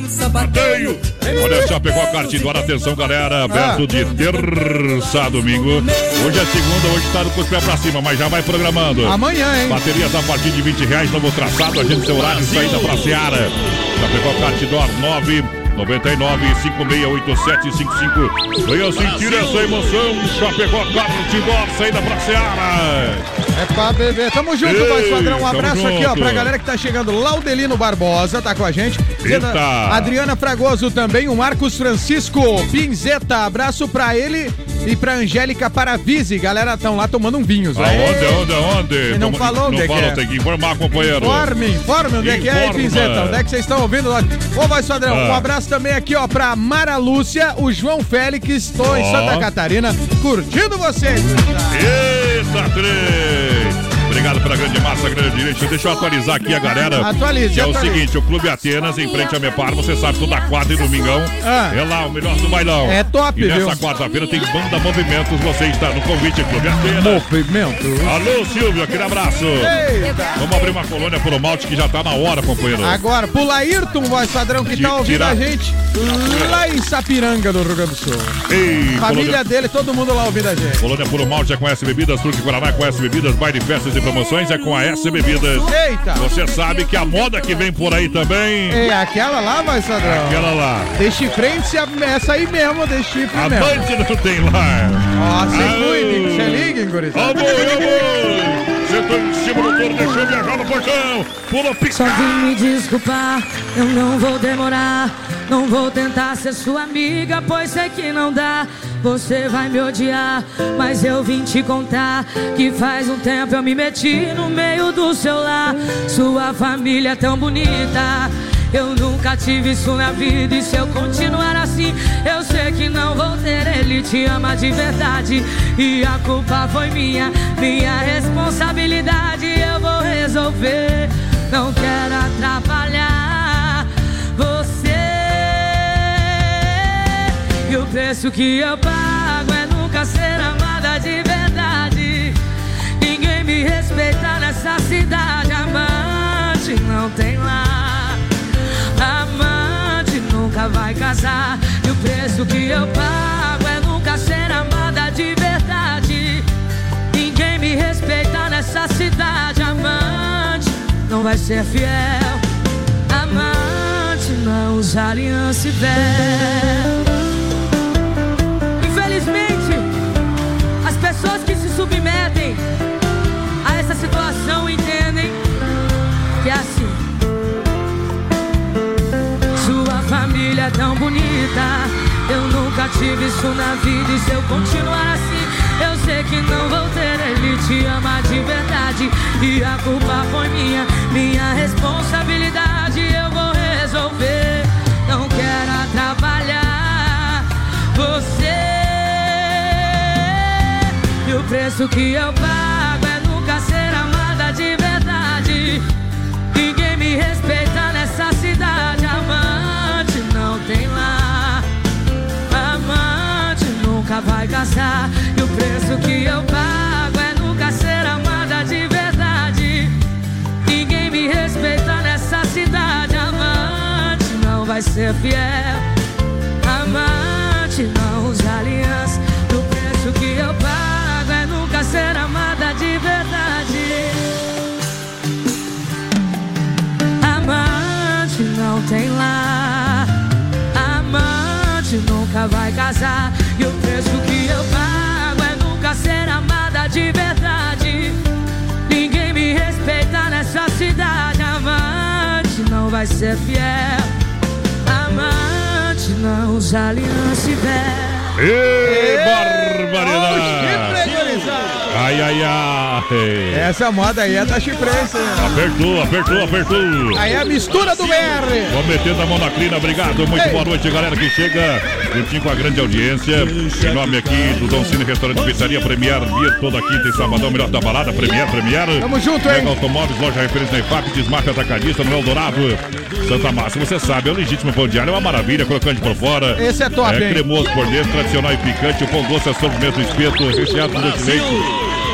Sapateio. Olha só, pegou a cartidora. Atenção, galera. Aberto de terça a domingo. Hoje é segunda, hoje tá com os pés pra cima, mas já vai programando. Amanhã, hein? Baterias a partir de 20 reais, novo traçado, a gente seu horário saída pra Seara. Já pegou a cartidor 9 99 568755. Venha sentir essa emoção. Já pegou a cartidor, saída pra Seara. É pra beber. Tamo junto, Ei, voz padrão. Um abraço aqui, ó, pra galera que tá chegando. Laudelino Barbosa tá com a gente. Eita. Adriana Fragoso também. O Marcos Francisco Pinzeta. Abraço pra ele e pra Angélica Paravise. Galera, estão lá tomando um vinho. Aonde, aonde, aonde? Ele não Toma- falou onde Não é que falou, é. tem que informar, companheiro. Informe, informe onde é que é. Pinzeta? Onde é que vocês estão ouvindo? Ô, voz padrão, Ah. um abraço também aqui, ó, pra Mara Lúcia, o João Félix, estou em Ó. Santa Catarina, curtindo vocês. Eita, três! Obrigado pela grande massa, grande direito. Deixa eu atualizar aqui a galera. Atualize, Que é o atualize. seguinte, o Clube Atenas, em frente a Mepar, você sabe, toda quarta e domingão. Ah. É lá, o melhor do bailão. É top, E nessa quarta-feira tem Banda Movimentos, você está no convite Clube Atenas. Movimento. Alô, Silvio, aquele abraço. Eita. Vamos abrir uma colônia pro malte que já tá na hora, companheiro. Agora, pro Laírton, voz padrão, que Ti- tá ouvindo tirar- a gente lá em Sapiranga, do Rio Grande do Sul. Ei, Família colônia- dele, todo mundo lá ouvindo a gente. Colônia Puro Malte já conhece bebidas, Truque Guaraná conhece bebidas, baile, festas e promoções é com a S Bebidas. Eita. Você sabe que a moda que vem por aí também É aquela lá, voz padrão. aquela lá. De chifrente, essa aí mesmo, de chifre A mesmo. noite não tem lá. Ó, Au. cuide, você liguem, gurizada. Amor, amor. Sentou em cima do touro, deixou viajar no portão. Só pica. vim me desculpar, eu não vou demorar. Não vou tentar ser sua amiga, pois sei que não dá. Você vai me odiar, mas eu vim te contar que faz um tempo eu me meti no meio do seu lar. Sua família é tão bonita. Eu nunca tive isso na vida e se eu continuar assim, eu sei que não vou ter. Ele te ama de verdade e a culpa foi minha, minha responsabilidade. Eu vou resolver. Não quero atrapalhar você. E o preço que eu pago é nunca ser amada de verdade. Ninguém me respeita nessa cidade. Amante não tem lá. Vai casar. E o preço que eu pago é nunca ser amada de verdade. Ninguém me respeita nessa cidade. Amante não vai ser fiel. Amante não usa aliança e véu. Infelizmente, as pessoas que se submetem a essa situação é tão bonita. Eu nunca tive isso na vida e se eu continuar assim, eu sei que não vou ter. Ele te ama de verdade e a culpa foi minha, minha responsabilidade. Eu vou resolver. Não quero atrapalhar você. E o preço que eu pago nunca vai casar. E o preço que eu pago é nunca ser amada de verdade. Ninguém me respeita nessa cidade. Amante não vai ser fiel. Amante não usa aliança. E o preço que eu pago é nunca ser amada de verdade. Amante não tem lá. Nunca vai casar. E o preço que eu pago é nunca ser amada de verdade. Ninguém me respeita nessa cidade. Amante não vai ser fiel. Amante não usa aliança e véu. Ê, barbaridade! Ai, ai, ai. Essa moda aí é da chiprense. Apertou, apertou, apertou. Aí é a mistura do BR. Vou metendo a mão na crina, obrigado. Muito Ei. boa noite, galera que chega juntinho com a grande audiência. Em nome aqui do Dom Cine Restaurante Pizzaria Premier, dia toda quinta e sabadão, melhor da balada, Premier, Premier. Tamo junto, hein? Mega Automóveis, loja referência na IFAP, Desmarca Atacadista, no Eldorado. Santa Massa, você sabe, é o legítimo pão diário, é uma maravilha, crocante por fora. Esse é top, É hein? cremoso por dentro, tradicional e picante, o pão doce é do espeto, recheado com doce de leite.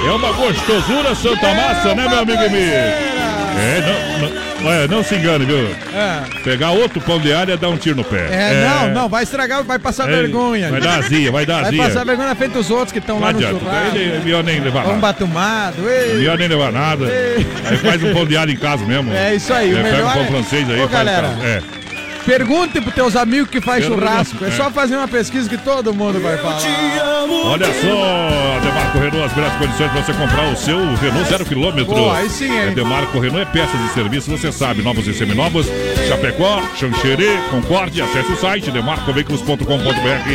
É uma gostosura Santa Massa, né, meu amigo Emir? É, não, não, olha, não se engane, viu? É. Pegar outro pão de alho é dar um tiro no pé. É, não, não, vai estragar, vai passar É, vergonha. vai dar azia, vai dar Vai azia. passar vergonha na frente dos outros que estão lá no adianta, churrasco. ele- é melhor nem levar Pão nada. batumado. ei. Melhor nem levar nada. Aí faz um pão de alho em casa mesmo. É isso aí, o É, Pega melhor um pão é- francês aí Ô, faz galera. É. Pergunte pros teus amigos que faz Pergunta, churrasco. É é. só fazer uma pesquisa que todo mundo vai falar. Olha só, Demarco Renault, as melhores condições para você comprar o seu Renault zero quilômetro. Boa, aí sim, hein? É Demarco Renault é peças de serviço, você sabe, novos e seminovos, Chapecó, Xanxerê, Concorde, acesse o site demarcoveículos.com.br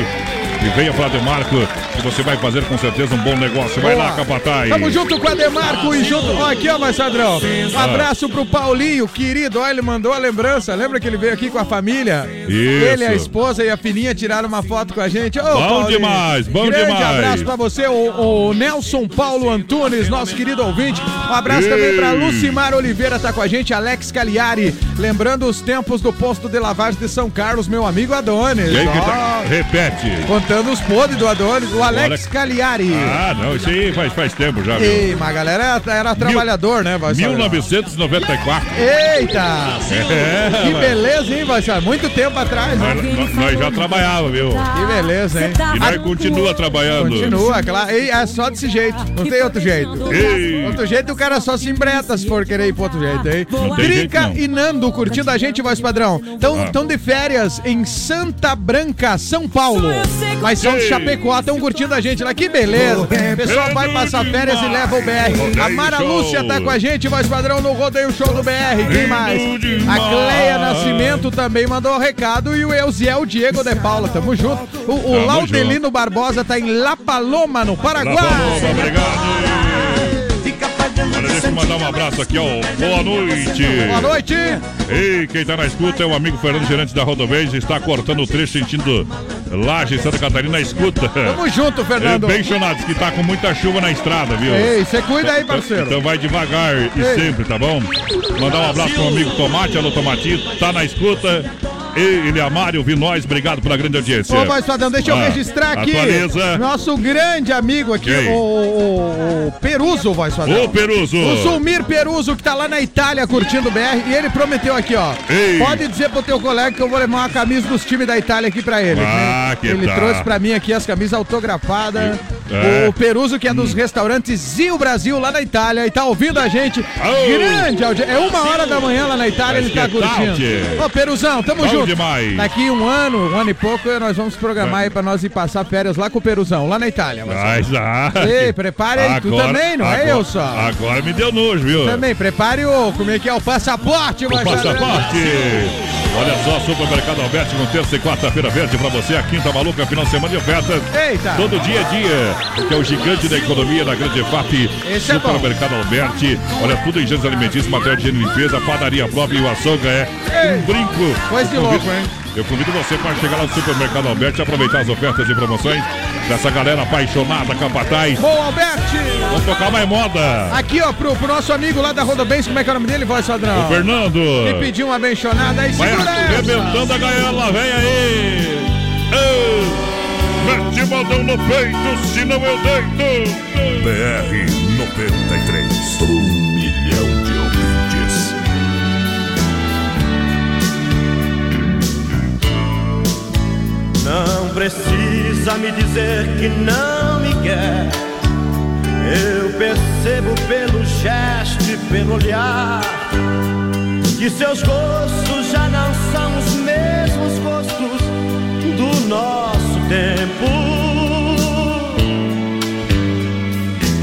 e venha para Demarco, que você vai fazer com certeza um bom negócio. Vai Boa. lá, Capataz. Tamo junto com a Demarco e junto. Ó, aqui, ó, Marçadrão. Um Ah. abraço pro Paulinho, querido. Ó, ele mandou a lembrança. Lembra que ele veio aqui com a família? Isso. Ele, a esposa e a filhinha tiraram uma foto com a gente. Ô, Bom Paulinho, demais, bom grande demais. abraço pra você, o, o Nelson Paulo Antunes, nosso querido ouvinte. Um abraço também pra Ei. Lucimar Oliveira, tá com a gente. Alex Cagliari, lembrando os tempos do posto de lavagem de São Carlos, meu amigo Adonis. Quem que tá? Repete. Contando os podres do Adonis, o Alex Cagliari. Ah, não, isso aí faz, faz tempo já, viu? Ei, mas a galera era, era trabalhador, né, vai saber. 1994. Eita! É, Que beleza, hein, Baixar? Muito tempo atrás. Nós, né? nós- nós já trabalhava, viu? Que beleza, hein? E nós continua trabalhando. Continua, claro. E é só desse jeito. Não tem outro jeito. Ei. Outro jeito o cara só se embreta se for querer ir pro outro jeito, hein? Não. e Nando curtindo a gente, voz padrão. Estão Ah. de férias em Santa Branca, São Paulo. Mas são de. Chapecó, estão curtindo a gente lá. Que beleza. O pessoal vai passar férias e leva o BR. A Mara Lúcia tá com a gente, voz padrão, no Rodeio Show do BR. Quem mais? A Cleia Nascimento também mandou um recado e o Eusiel Diego de Paula. Tamo junto. O, o Laudelino Barbosa tá em La Paloma, no Paraguai. Paloma, obrigado. Olha, deixa eu mandar um abraço aqui, ó. Boa noite. Boa noite. Ei, quem tá na escuta é o amigo Fernando Gerente da Rodovez. Está cortando o trecho sentindo Laje, Santa Catarina, na escuta. Tamo junto, Fernando. bem chonados, que tá com muita chuva na estrada, viu? Ei, você cuida aí, Então- parceiro. Então vai devagar e Ei. sempre, tá bom? Mandar um abraço pro amigo Tomate, alô Tomatinho, tá na escuta. Ele, a Mário, vi nós, obrigado pela grande audiência. Ô, voz padrão, deixa eu Ah, registrar aqui. Atualiza. Nosso grande amigo aqui, Quem? o, o, o Peruso, voz padrão. Ô, Peruso. O Zulmir Peruso, que tá lá na Itália curtindo o BR, e ele prometeu aqui, ó. Ei. Pode dizer pro teu colega que eu vou levar uma camisa dos times da Itália aqui pra ele. Ah, que Ele tal. trouxe pra mim aqui as camisas autografadas. É. O Peruso, que é dos restaurantes Zio Brasil, lá na Itália, e tá ouvindo a gente. Grande audiência. É uma hora da manhã lá na Itália, ele tá tal, curtindo. tchê? Ô, Peruzão, tamo Bom junto. Demais. Daqui um ano, um ano e pouco, nós vamos programar aí pra nós ir passar férias lá com o Peruzão, lá na Itália. Mas, ah, Ei, prepare aí, tu também, não é agora- eu só. Agora me deu nojo, viu? Também, prepare o, como é que é, o passaporte, O Marcelo. passaporte. Olha só, Supermercado Alberti com terça e quarta-feira verde pra você. A quinta maluca, final de semana de ofertas. Eita. Todo dia é dia. Porque é o gigante da economia da grande FAP. Esse é. Supermercado Alberti. Olha, tudo em gêneros alimentícios, material de higiene e limpeza, padaria própria e o açougue é um brinco. Coisa de Eu convido- louco, hein? Eu convido você para chegar lá no Supermercado Alberti e aproveitar as ofertas e promoções dessa galera apaixonada, capataz. Boa, Alberti! Vamos tocar mais moda. Aqui, ó, pro, pro nosso amigo lá da Rodobens, como é que é o nome dele, voz padrão? O Fernando. Me pediu uma benchonada aí, Vai segura essa. arrebentando a gaiola, vem aí! Ei, Mete modão no peito, senão eu deito! BR 93. Não precisa me dizer que não me quer. Eu percebo pelo gesto e pelo olhar que seus gostos já não são os mesmos gostos do nosso tempo.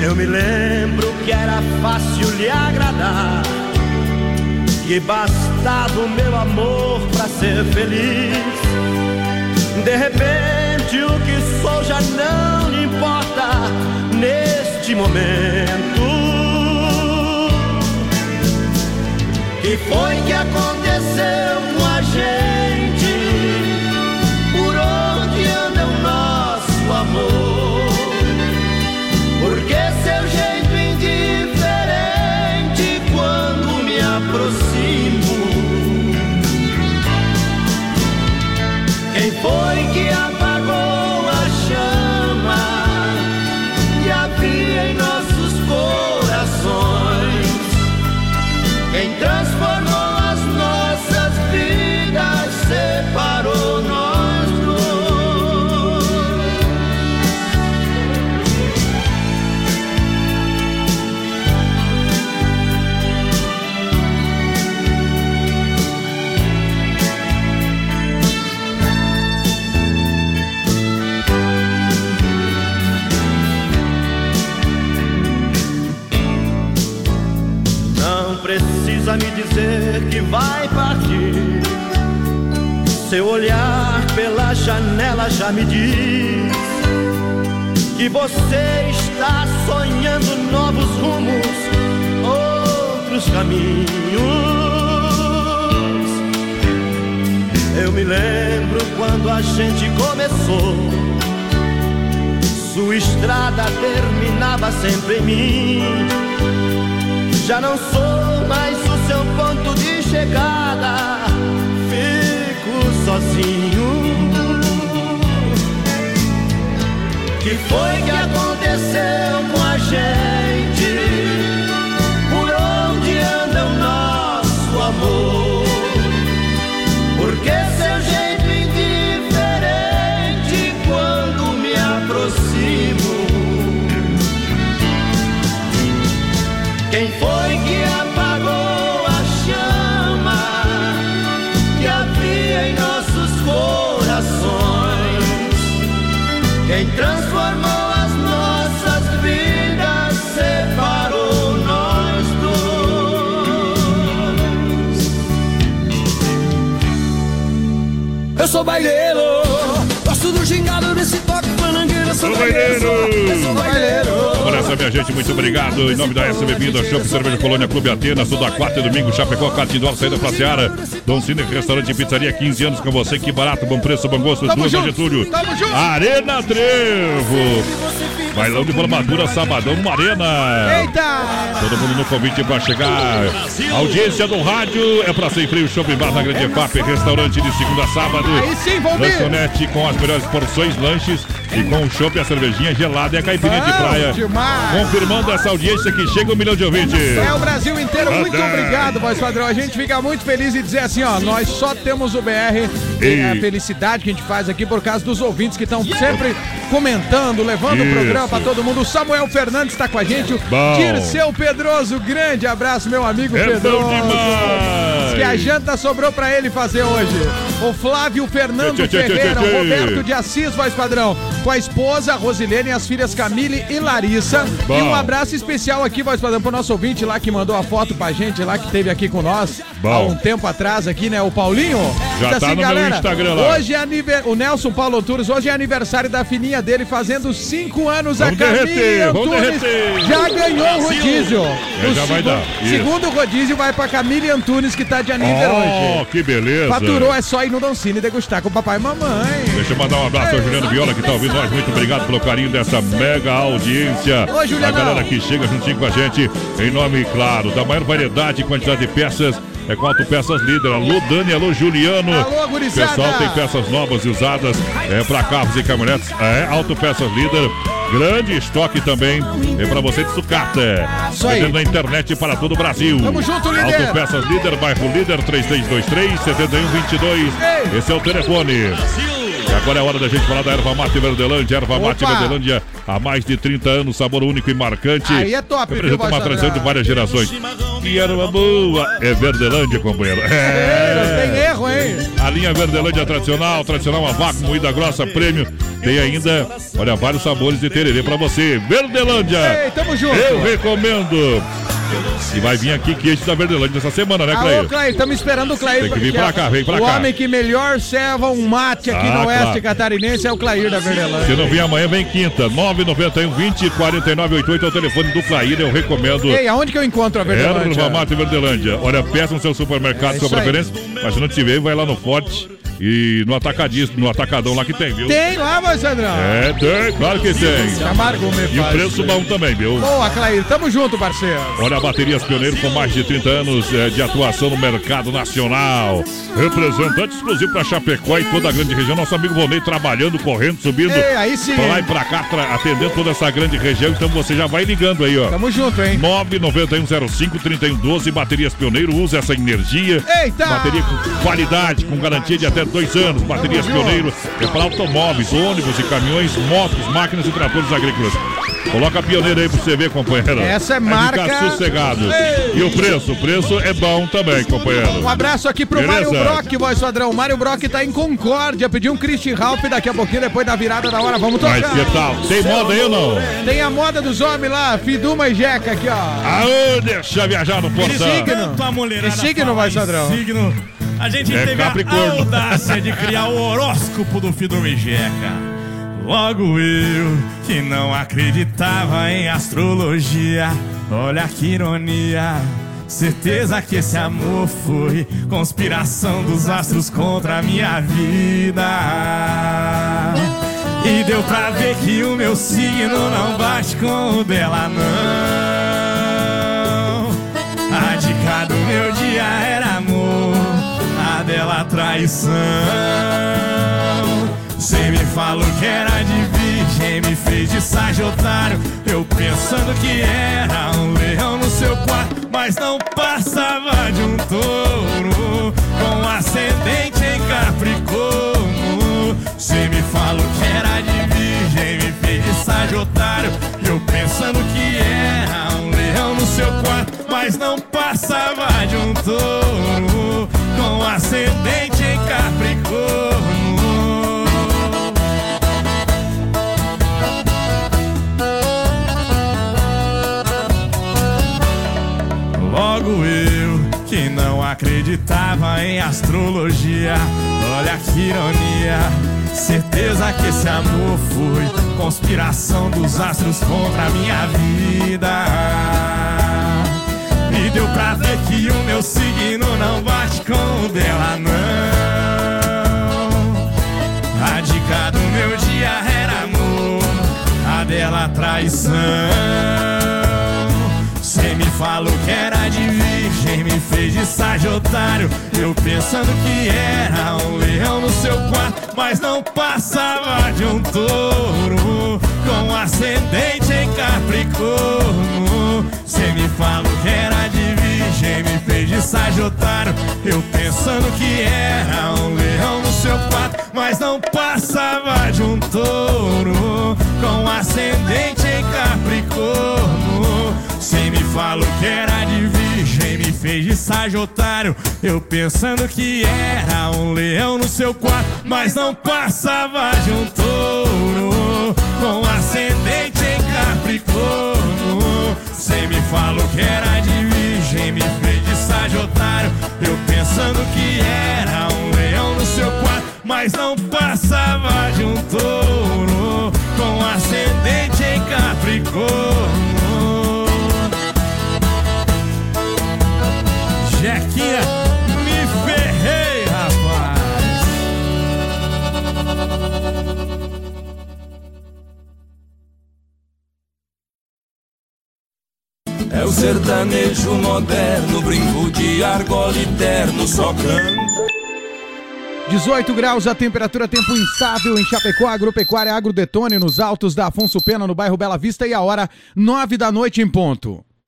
Eu me lembro que era fácil lhe agradar. Que bastava o meu amor pra ser feliz. De repente o que sou já não lhe importa neste momento. Que foi que aconteceu com a gente? Janela já me diz que você está sonhando novos rumos, outros caminhos. Eu me lembro quando a gente começou. Sua estrada terminava sempre em mim. Já não sou mais o seu ponto de chegada. Fico sozinho. Que foi que aconteceu com a gente? Sou baileiro, gosto do gingado desse toque panangueira, sou baileiro. Eu sou baileiro. Nessa, minha gente, muito obrigado. Em nome da S Bebida, Shopping Cerveja Colônia Clube Atenas, toda quarta e domingo, Chapecó, Catindor, saída pra Seara. Dom Cine, restaurante e pizzaria, 15 anos com você, que barato, bom preço, bom gosto, Tamo duas junto, Getúlio. tamo junto. Arena Trevo. Bailão de formatura, sabadão no Arena. Eita! Todo mundo no convite para chegar. Audiência do rádio é para Sem Freio Shopping Bar na Grande FAP, restaurante de segunda a sábado. Aí sim, ver. Lanchonete com as melhores porções, lanches E com o chopp, a cervejinha gelada e a caipirinha de praia. demais. Confirmando essa audiência que chega um milhão de ouvintes. É o Brasil inteiro, muito obrigado, voz padrão. A gente fica muito feliz em dizer assim, ó, nós só temos o BR e a felicidade que a gente faz aqui por causa dos ouvintes que estão sempre comentando, levando o Isso. programa pra todo mundo. O Samuel Fernandes tá com a gente, o Bom. Dirceu Pedroso, grande abraço, meu amigo É Pedroso. Que a janta sobrou pra ele fazer hoje. O Flávio Fernando Ferreira, o. Roberto de Assis, voz padrão, com a esposa Rosilene e as filhas Camille e Larissa. Bom. E um abraço especial aqui, voz padrão, pro nosso ouvinte lá que mandou a foto pra gente lá, que teve aqui com nós Bom. há um tempo atrás aqui, né? O Paulinho. Já tá no meu Instagram lá. Hoje é aniversário, o Nelson Paulo Antunes, hoje é aniversário da filhinha dele, fazendo cinco anos Vamos a Camille Antunes. Já ganhou o rodízio. É, já vai segu- dar. Isso. Segundo rodízio vai pra Camille Antunes, que tá de aniversário Oh, hoje. que beleza. Faturou, é só ir no Doncini e degustar com o papai e mamãe. Deixa eu mandar um abraço ao Juliano Viola que tá ouvindo nós. Muito obrigado pelo carinho dessa mega audiência. Ô, Julianão. A galera que chega juntinho com a gente, em nome, claro, da maior variedade e quantidade de peças. É com Autopeças Líder. Alô, Dani, alô, Juliano. Alô, gurizada. Pessoal, tem peças novas e usadas é, para carros e caminhonetes. É, Autopeças Líder. Grande estoque também é para você de sucata. Isso aí. Vendendo na internet para todo o Brasil. Tamo junto, líder. Autopeças Líder, bairro Líder, 3323 7122. Ei. Esse é o telefone. E agora é hora da gente falar da Erva Mate Verdelândia. Erva Mate Opa. Verdelândia há mais de 30 anos, sabor único e marcante. Aí é top, Representa uma tradição de várias gerações. E erva boa é Verdelândia, companheiro. É, É. tem erro, hein? A linha Verdelândia tradicional, tradicional a vácuo, moída grossa, prêmio. Tem ainda, olha, vários sabores de tererê pra você. Verdelândia! Ei, tamo junto. Eu recomendo! E vai vir aqui queijo da Verdelândia essa semana, né, Alô, Clair? Clair, estamos esperando o Clair. Tem que vir pra cá, vem pra o cá. homem que melhor serva um mate aqui Ah, no Oeste claro. Catarinense é o Clair da Se Verdelândia. não vir amanhã, vem quinta. 991 20 49 88 é o telefone do Clair, eu recomendo. Ei, aonde que eu encontro a Verdelândia? Erva Mate Verdelândia. Olha, peça no seu supermercado, É sua preferência. Mas se não tiver, vai lá no Forte e no atacadista, no atacadão lá que tem, viu? Tem lá, voz padrão. É, tem, claro que tem. Camargo me E o preço bom também, viu? Boa, Clair, tamo junto, parceiro. Olha, a Baterias Pioneiro com mais de 30 anos eh, de atuação no mercado nacional. Representante exclusivo para Chapecó e toda a grande região. Nosso amigo Vonei trabalhando, correndo, subindo. Ei, aí sim. Pra lá e pra cá, atendendo toda essa grande região. Então você já vai ligando aí, ó. Tamo junto, hein? 991053112 Baterias Pioneiro, usa essa energia. Eita! Bateria com qualidade, com garantia de até dois anos. Baterias. Pioneiro é para automóveis, ônibus e caminhões, motos, máquinas e tratores agrícolas. Coloca a pioneira aí pra você ver, companheiro. Essa é marca- ficar sossegado. Ei! E o preço? O preço é bom também, companheiro. Um abraço aqui pro Beleza? Mário Brock, voz padrão. O Mário Brock tá em Concórdia, pediu um Christian Ralph daqui a pouquinho, depois da virada da hora. Vamos tocar. Mas que tal? Tem moda aí ou não? Tem a moda dos homens lá, Fiduma e Jeca aqui, ó. Aô, deixa viajar no portão. signo? A mulherada Que signo, voz padrão? Signo. A gente É teve a audácia de criar o horóscopo do Fidor Jeca. Logo eu, que não acreditava em astrologia. Olha que ironia. Certeza que esse amor foi conspiração dos astros contra a minha vida. E deu pra ver que o meu signo não bate com o dela, não. Traição. Cê me falou que era de virgem, me fez de sagitário. Eu pensando que era um leão no seu quarto, mas não passava de um touro com ascendente em Capricórnio. Cê me falou que era de virgem, me fez de sagitário. Eu pensando que era um leão no seu quarto, mas não passava de um touro ascendente em Capricórnio. Logo eu, que não acreditava em astrologia. Olha que ironia, certeza que esse amor foi conspiração dos astros contra a minha vida. Deu pra ver que o meu signo não bate com o dela, não. A dica do meu dia era amor, a dela traição. Cê me falou que era de virgem, me fez de sagiotário. Eu pensando que era um leão no seu quarto, mas não passava de um touro com ascendente em Capricórnio. Cê me falou que era de virgem, me fez de sagiotário. Eu pensando que era um leão no seu quarto, mas não passava de um touro com ascendente em Capricórnio. Cê me falou que era de virgem, me fez de sagiotário. Eu pensando que era um leão no seu quarto, mas não passava de um touro com ascendente em Capricórnio. Cê me falou que era de virgem, me fez de sagiotário. Eu pensando que era um leão no seu quarto, mas não passava de um touro com ascendente em Capricórnio. Jequinha, É o sertanejo moderno, brinco de argola eterno, só canta. 18 graus a temperatura, tempo instável em Chapecó, agropecuária Agrodetone, nos altos da Afonso Pena, no bairro Bela Vista, e a hora 9 da noite em ponto.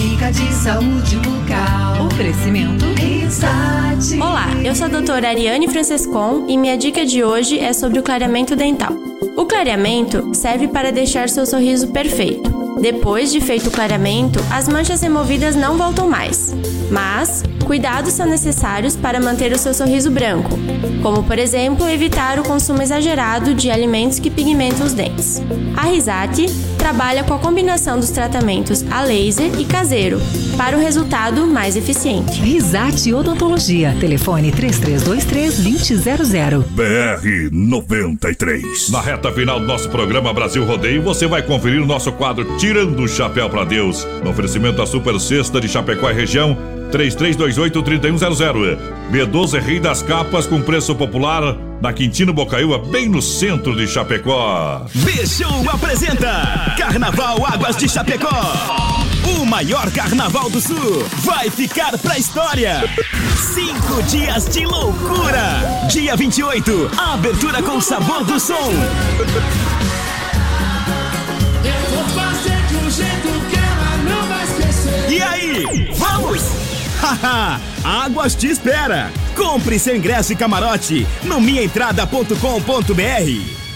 Dica de saúde bucal. Oferecimento. Risate. Olá, eu sou a doutora Ariane Francescon e minha dica de hoje é sobre o clareamento dental. O clareamento serve para deixar seu sorriso perfeito. Depois de feito o clareamento, as manchas removidas não voltam mais. Mas, cuidados são necessários para manter o seu sorriso branco, como por exemplo evitar o consumo exagerado de alimentos que pigmentam os dentes. A Risate trabalha com a combinação dos tratamentos a laser e caseiro para o resultado mais eficiente. Risate Odontologia. Telefone 3323-2000. BR 93. Na reta final do nosso programa Brasil Rodeio, você vai conferir o nosso quadro Tirando o Chapéu para Deus. No oferecimento da Super Sexta de Chapecó e região, 3328-3100. B12 Rei das Capas com preço popular na Quintino Bocaiúva, bem no centro de Chapecó. B-Show apresenta Carnaval Águas de Chapecó. O maior carnaval do sul vai ficar pra história. Cinco dias de loucura. Dia 28, abertura com sabor do som. Eu vou fazer de um jeito que ela não vai esquecer. E aí, vamos? Águas te espera. Compre seu ingresso e camarote no minhaentrada.com.br.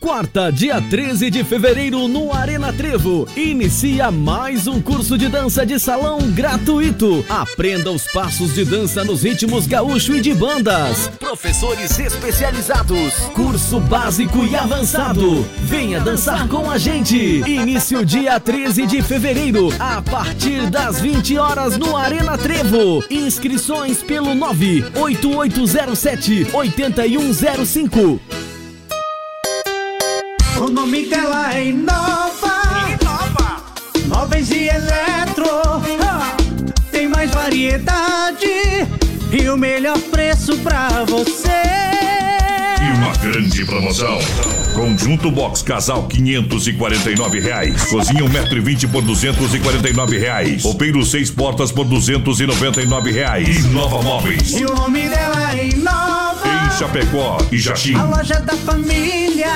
Quarta, dia 13 de fevereiro, no Arena Trevo. Inicia mais um curso de dança de salão gratuito. Aprenda os passos de dança nos ritmos gaúcho e de bandas. Professores especializados. Curso básico e avançado. Venha dançar com a gente. Início dia 13 de fevereiro, a partir das 20 horas no Arena Trevo. Inscrições pelo 98807 8105. O nome dela é Inova. Inova. Móveis e eletro. Tem mais variedade e o melhor preço pra você. E uma grande promoção. Conjunto Box Casal 549 reais. Cozinha 1,20m por 249 reais. Roupeiro 6 portas por 299 reais. Inova Móveis. E o nome dela é Inova. Em Chapecó e Jaxim. A loja da família.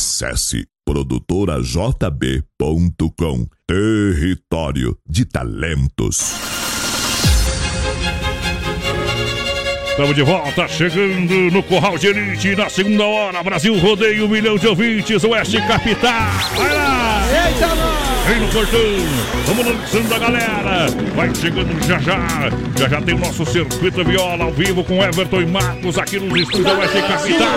Acesse produtorajb.com Território de talentos. Estamos de volta, chegando no Corral de Elite na segunda hora. Brasil rodeio, um milhão de ouvintes, Oeste Capital. Vai lá! Eita, Vem no portão, vamos lançando da galera. Vai chegando já já. Já já tem o nosso circuito viola ao vivo com Everton e Marcos aqui nos estúdios da Oeste Capital.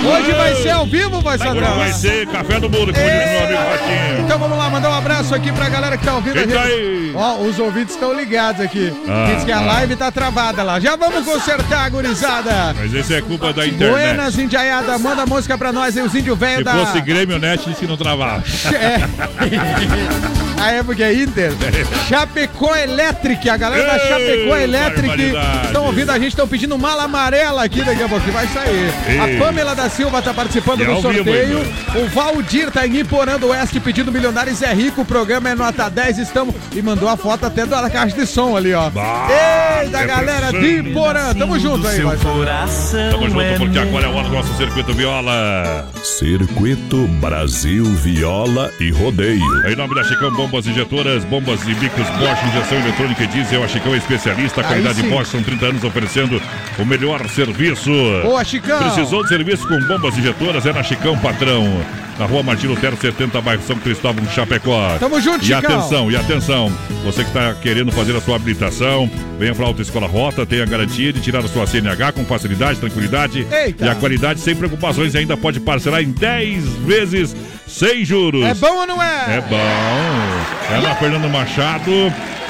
Hoje vai ser ao vivo, vai Sadrão? vai ser café do mundo, como diz meu amigo Ratinho. Então vamos lá, mandar um abraço aqui pra galera que tá ouvindo Quem a tá aí? Ó, os ouvintes estão ligados aqui. Ah, Diz que a live tá travada lá. Já vamos consertar, gurizada. Mas esse é culpa da internet. Buenas, Indiaiada, manda música pra nós aí, os índios velhos Se da... fosse Grêmio Net, disse que não travava. É. Yeah. Ah, é porque é Inter? Chapecó Electric, a galera da Chapecó Electric estão ouvindo a gente, estão pedindo mala amarela aqui daqui a pouco, que vai sair. Ei. A Pamela da Silva tá participando do vivo sorteio. ainda. O Valdir tá em Iporã do Oeste pedindo Milionários é Rico, o programa é nota 10, estamos... E mandou a foto até da caixa de som ali, ó. Eita, é galera de. Iporã, tamo junto aí, vai. Tamo junto porque agora é hora do nosso Circuito Viola. Circuito Brasil Viola e Rodeio. Em nome da Chicão Bombas Injetoras, bombas e bicos Bosch, injeção eletrônica e diesel. A Chicão é especialista, qualidade. Bosch, são 30 anos oferecendo o melhor serviço. Boa, Chicão. Precisou de serviço com bombas injetoras? É na Chicão Patrão. Na rua Martim Lutero, 70, bairro São Cristóvão, Chapecó. Tamo junto, E Chicão. atenção, e atenção. Você que está querendo fazer a sua habilitação, venha para a Autoescola Rota, tenha a garantia de tirar a sua CNH com facilidade, tranquilidade. Eita. E a qualidade sem preocupações e ainda pode parcelar em 10 vezes sem juros. É bom ou não é? É bom. É na Fernando Machado.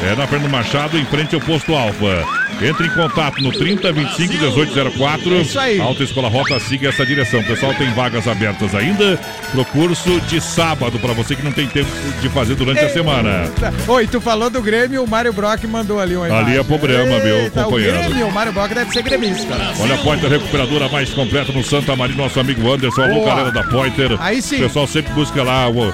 É na Fernando Machado, em frente ao posto Alfa. Entre em contato no 30 25 1804. É isso aí. Autoescola Rota, siga essa direção. Pessoal, tem vagas abertas ainda pro curso de sábado, para você que não tem tempo de fazer durante a semana. Eita. Oi, tu falou do Grêmio, o Mário Brock mandou ali uma Ali é problema, meu Eita, companheiro. O Grêmio, o Mário Brock deve ser gremista. Olha a Pointer Recuperadora mais completa no Santa Maria, nosso amigo Anderson, a Boa. Bucarela da Pointer. Aí sim. O pessoal sempre busca lá, o,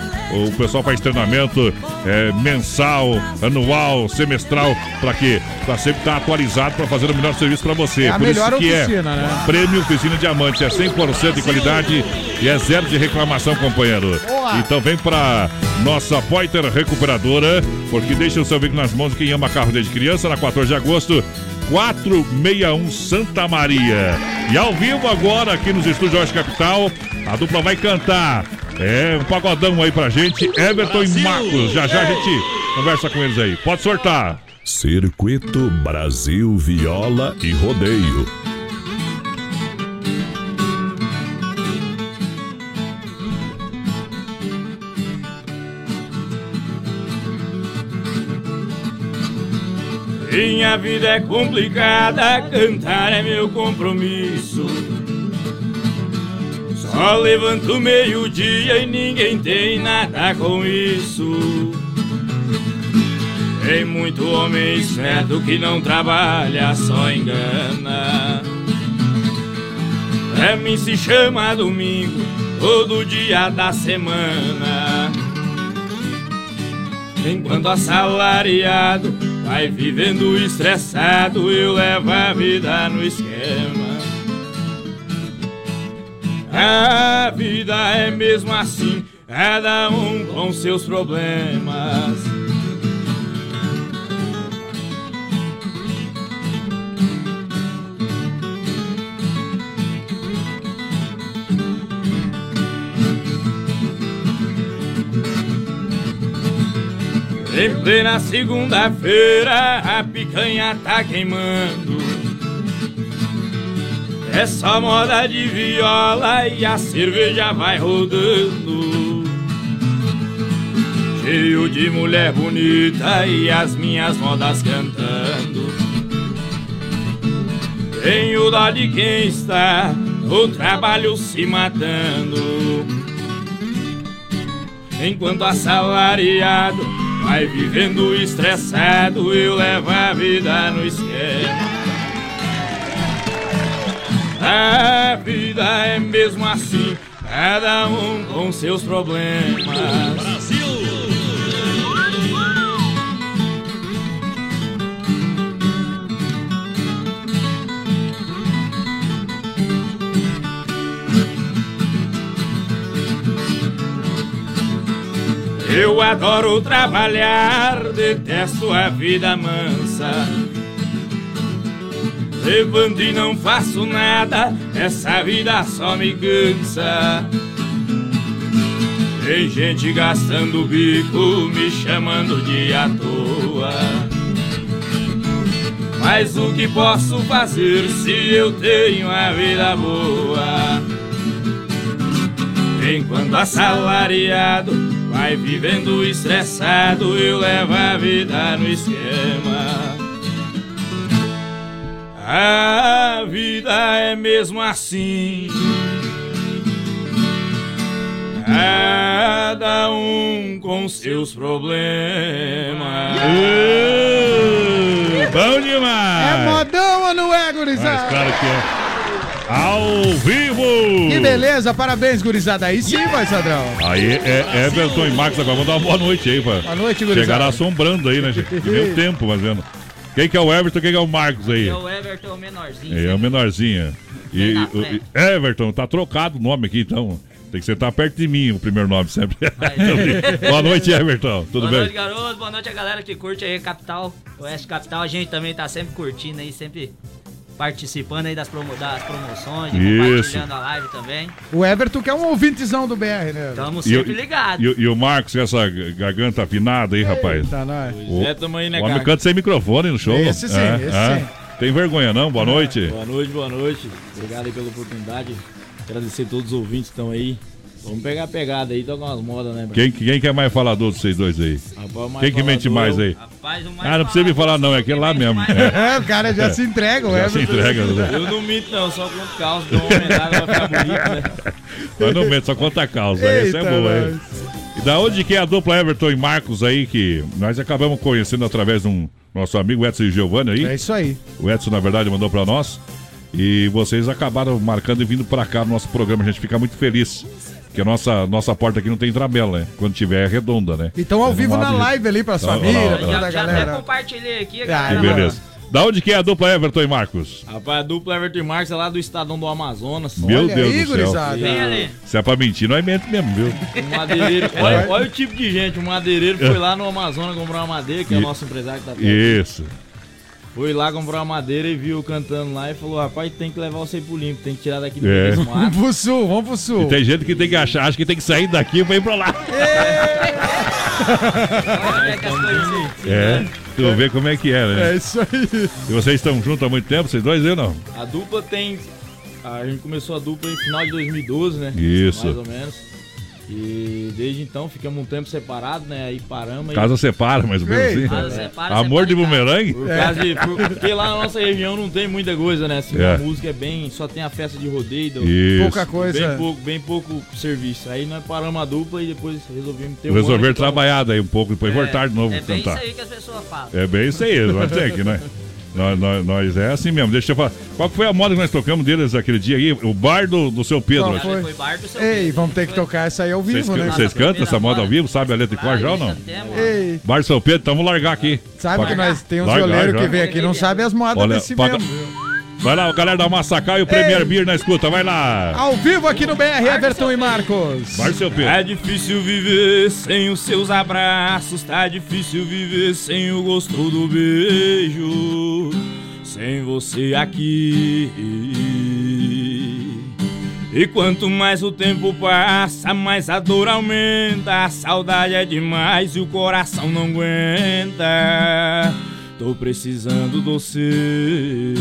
o pessoal faz treinamento é, mensal, anual, semestral, pra quê? Pra sempre estar atualizado, pra fazer o melhor serviço pra você. É a Por melhor isso que oficina, é né? Prêmio Oficina Diamante, é 100% de qualidade e é zero de reclamação, companheiro. Boa. Então vem pra nossa Pointer Recuperadora, porque deixa o seu veículo nas mãos de quem ama carro desde criança, na 14 de agosto. 461 Santa Maria. E ao vivo agora aqui nos estúdios Oeste Capital, a dupla vai cantar. É, um pagodão aí pra gente, Everton e Marcos. Já já a gente conversa com eles aí. Pode sortar. Circuito Brasil Viola e Rodeio. Minha vida é complicada, cantar é meu compromisso. Só levanto meio-dia e ninguém tem nada com isso. Tem muito homem certo que não trabalha, só engana. Pra mim se chama domingo, todo dia da semana. Enquanto assalariado vai vivendo estressado, eu levo a vida no esquema. A vida é mesmo assim, cada um com seus problemas. Em plena segunda-feira a picanha tá queimando. É só moda de viola e a cerveja vai rodando. Cheio de mulher bonita e as minhas modas cantando. Tenho dó de quem está no trabalho se matando. Enquanto assalariado vai vivendo estressado, eu levo a vida no esquema. A vida é mesmo assim, cada um com seus problemas. Eu adoro trabalhar, detesto a vida mansa. Levanto e não faço nada, essa vida só me cansa. Tem gente gastando bico, me chamando de à toa. Mas o que posso fazer se eu tenho a vida boa? Enquanto assalariado vai vivendo estressado, eu levo a vida no esquema. A vida é mesmo assim. Cada um com seus problemas. Bom demais! É modão ou não é, gurizada? Mas claro que é. Ao vivo! Que beleza, parabéns, gurizada. Aí sim, vai, Sadrão. Aí é Everton e Marcos agora. Vamos dar uma boa noite aí, pá. Boa noite, gurizada. Chegaram assombrando aí, né, gente? O tempo, mas vendo. Quem que é o Everton, quem que é o Marcos aí? É o Everton, o menorzinho. É, é o menorzinho. E, o- e- Everton, tá trocado o nome aqui, então. Tem que sentar perto de mim, o primeiro nome sempre. Boa noite, Everton. Tudo boa bem? noite, garoto. Boa noite a galera que curte aí Capital, Oeste Capital. A gente também tá sempre curtindo aí, sempre participando aí das, promo- das promoções, e Isso. compartilhando a live também. O Everton que é um ouvintezão do BR, né? Estamos E sempre ligados. E, o- e o Marcos, com essa garganta afinada aí, rapaz. Tá, nós. O, é, tamo aí, né, o homem canta sem microfone no show. Esse sim, É, esse é. sim. Tem vergonha não? Boa noite. Boa noite, boa noite. Obrigado aí pela oportunidade. Agradecer a todos os ouvintes que estão aí. Vamos pegar a pegada aí, tocar umas modas, né, Quem, quem que é mais falador dos vocês dois aí? Rapaz, mais Quem que mente mais é aí? Rapaz, o Ah, não precisa me falar não, é aquele lá mesmo. É, o cara já se entrega, o Já se Everton. entrega, né? Eu não minto não, só conto caos, dou uma aumentada pra ficar bonito, né? Mas não mente, só conta a causa. Essa é boa, hein? E da onde que é a dupla Everton e Marcos aí, que nós acabamos conhecendo através de um nosso amigo Edson e Giovanni aí. É isso aí. O Edson, na verdade, mandou pra nós. E vocês acabaram marcando e vindo pra cá no nosso programa. A gente fica muito feliz. Porque a nossa, nossa porta aqui não tem tramela, né? Quando tiver é redonda, né? Então ao vivo na live ali pras Então, famílias, olha lá, pra olha toda a Já até galera. compartilhei aqui, Ah, Que galera. beleza. Da onde que é a dupla Everton e Marcos? Rapaz, a dupla Everton e Marques é lá do Estadão do Amazonas. Meu Deus do céu. Vem ali. Se é pra mentir, nós mente mesmo, viu? Um madeireiro, olha, olha o tipo de gente, um madeireiro foi lá no Amazonas comprar uma madeira, que é o nosso empresário que tá perto. Isso. Foi lá comprar uma madeira e viu eu cantando lá e falou: rapaz, tem que levar você pro limpo, tem que tirar daqui do É. meio desse Vamos pro sul, vamos pro sul. E tem gente que tem que achar, acha que tem que sair daqui pra ir pra lá. É, tu vê como é que é, né? É isso aí. E vocês estão juntos há muito tempo, vocês dois aí não? A dupla tem. A gente começou a dupla em final de 2012, né? Isso. Mais ou menos. E desde então ficamos um tempo separados, né? Aí paramos. aí- Casa separa, mais ou menos assim. Casa separa, Amor de bumerangue? Por causa de, por- porque lá na nossa região não tem muita coisa, né? Assim, É. a música é bem. Só tem a festa de rodeio. do- Isso. Pouca coisa. Bem pouco, bem pouco serviço. Aí nós paramos a dupla e depois resolvemos ter um ano Resolver de- trabalhar daí um pouco, depois É, voltar de novo É bem cantar. isso aí que as pessoas falam. É bem isso aí, nós tem aqui, né? Nós, nós, nós é assim mesmo. Deixa eu falar. Qual foi a moda que nós tocamos deles aquele dia aí? O bar do, do seu Pedro. Qual foi? Ei, vamos ter que tocar essa aí ao vivo, né? vocês cantam essa moda ao vivo? Sabe a letra de cor já ou não? Ei, Bar do seu Pedro, então vamos largar aqui. sabe que nós tem uns violeiros que vem aqui não sabe as modas Olha, desse mesmo. Vai lá, galera da Massacal e o Premier Beer na escuta, vai lá. Ao vivo aqui no BR, Everton e Marcos. Do seu Pedro. Tá difícil viver sem os seus abraços, tá difícil viver sem o gosto do beijo, sem você aqui. E quanto mais o tempo passa, mais a dor aumenta, a saudade é demais e o coração não aguenta. Tô precisando de você.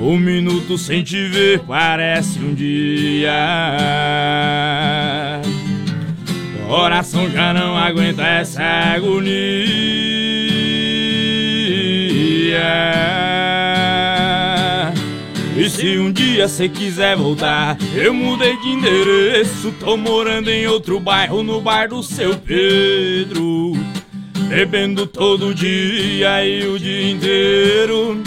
Um minuto sem te ver parece um dia. Coração já não aguenta essa agonia. E se um dia cê quiser voltar, eu mudei de endereço. Tô morando em outro bairro, no bar do seu Pedro. Bebendo todo dia e o dia inteiro.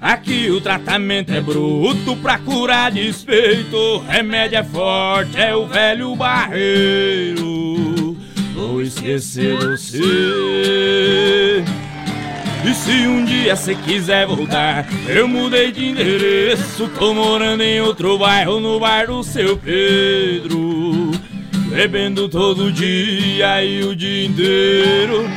Aqui o tratamento é bruto pra curar despeito. Remédio é forte, é o velho barreiro. Vou esquecer você. E se um dia cê quiser voltar, eu mudei de endereço. Tô morando em outro bairro, no bar do seu Pedro. Bebendo todo dia e o dia inteiro.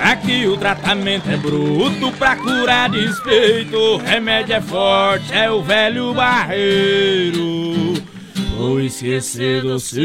Aqui o tratamento é bruto pra curar despeito. O remédio é forte, é o velho barreiro. Vou esquecer você.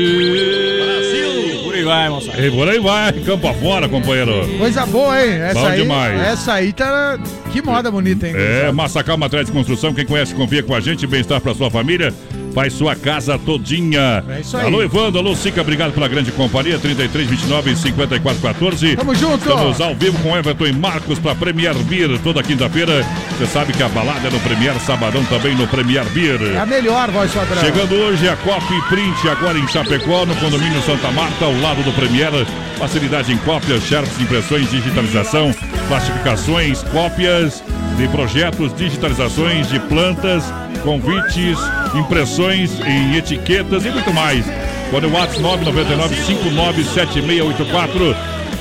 Brasil! Por aí vai, moçada. E por aí vai, campo afora, companheiro. Coisa boa, hein? Essa Bom aí, demais. Essa aí tá. Que moda bonita, hein? É, Massacal Materiais de Construção, quem conhece, confia com a gente, bem-estar pra sua família, faz sua casa todinha. É isso aí. Alô, Evandro, alô, Sica, obrigado pela grande companhia, 33, 29 54 14. Tamo junto. Estamos ao vivo com Everton e Marcos pra Premier Beer toda quinta-feira. Você sabe que a balada é no Premier, sabadão também no Premier Beer. É a melhor, voz padrão. Chegando hoje a Copy Print, agora em Chapecó, no condomínio Santa Marta, ao lado do Premier. Facilidade em cópias, xerox, impressões, digitalização, classificações, cópias de projetos, digitalizações de plantas, convites, impressões em etiquetas e muito mais. Quando o WhatsApp 999 597684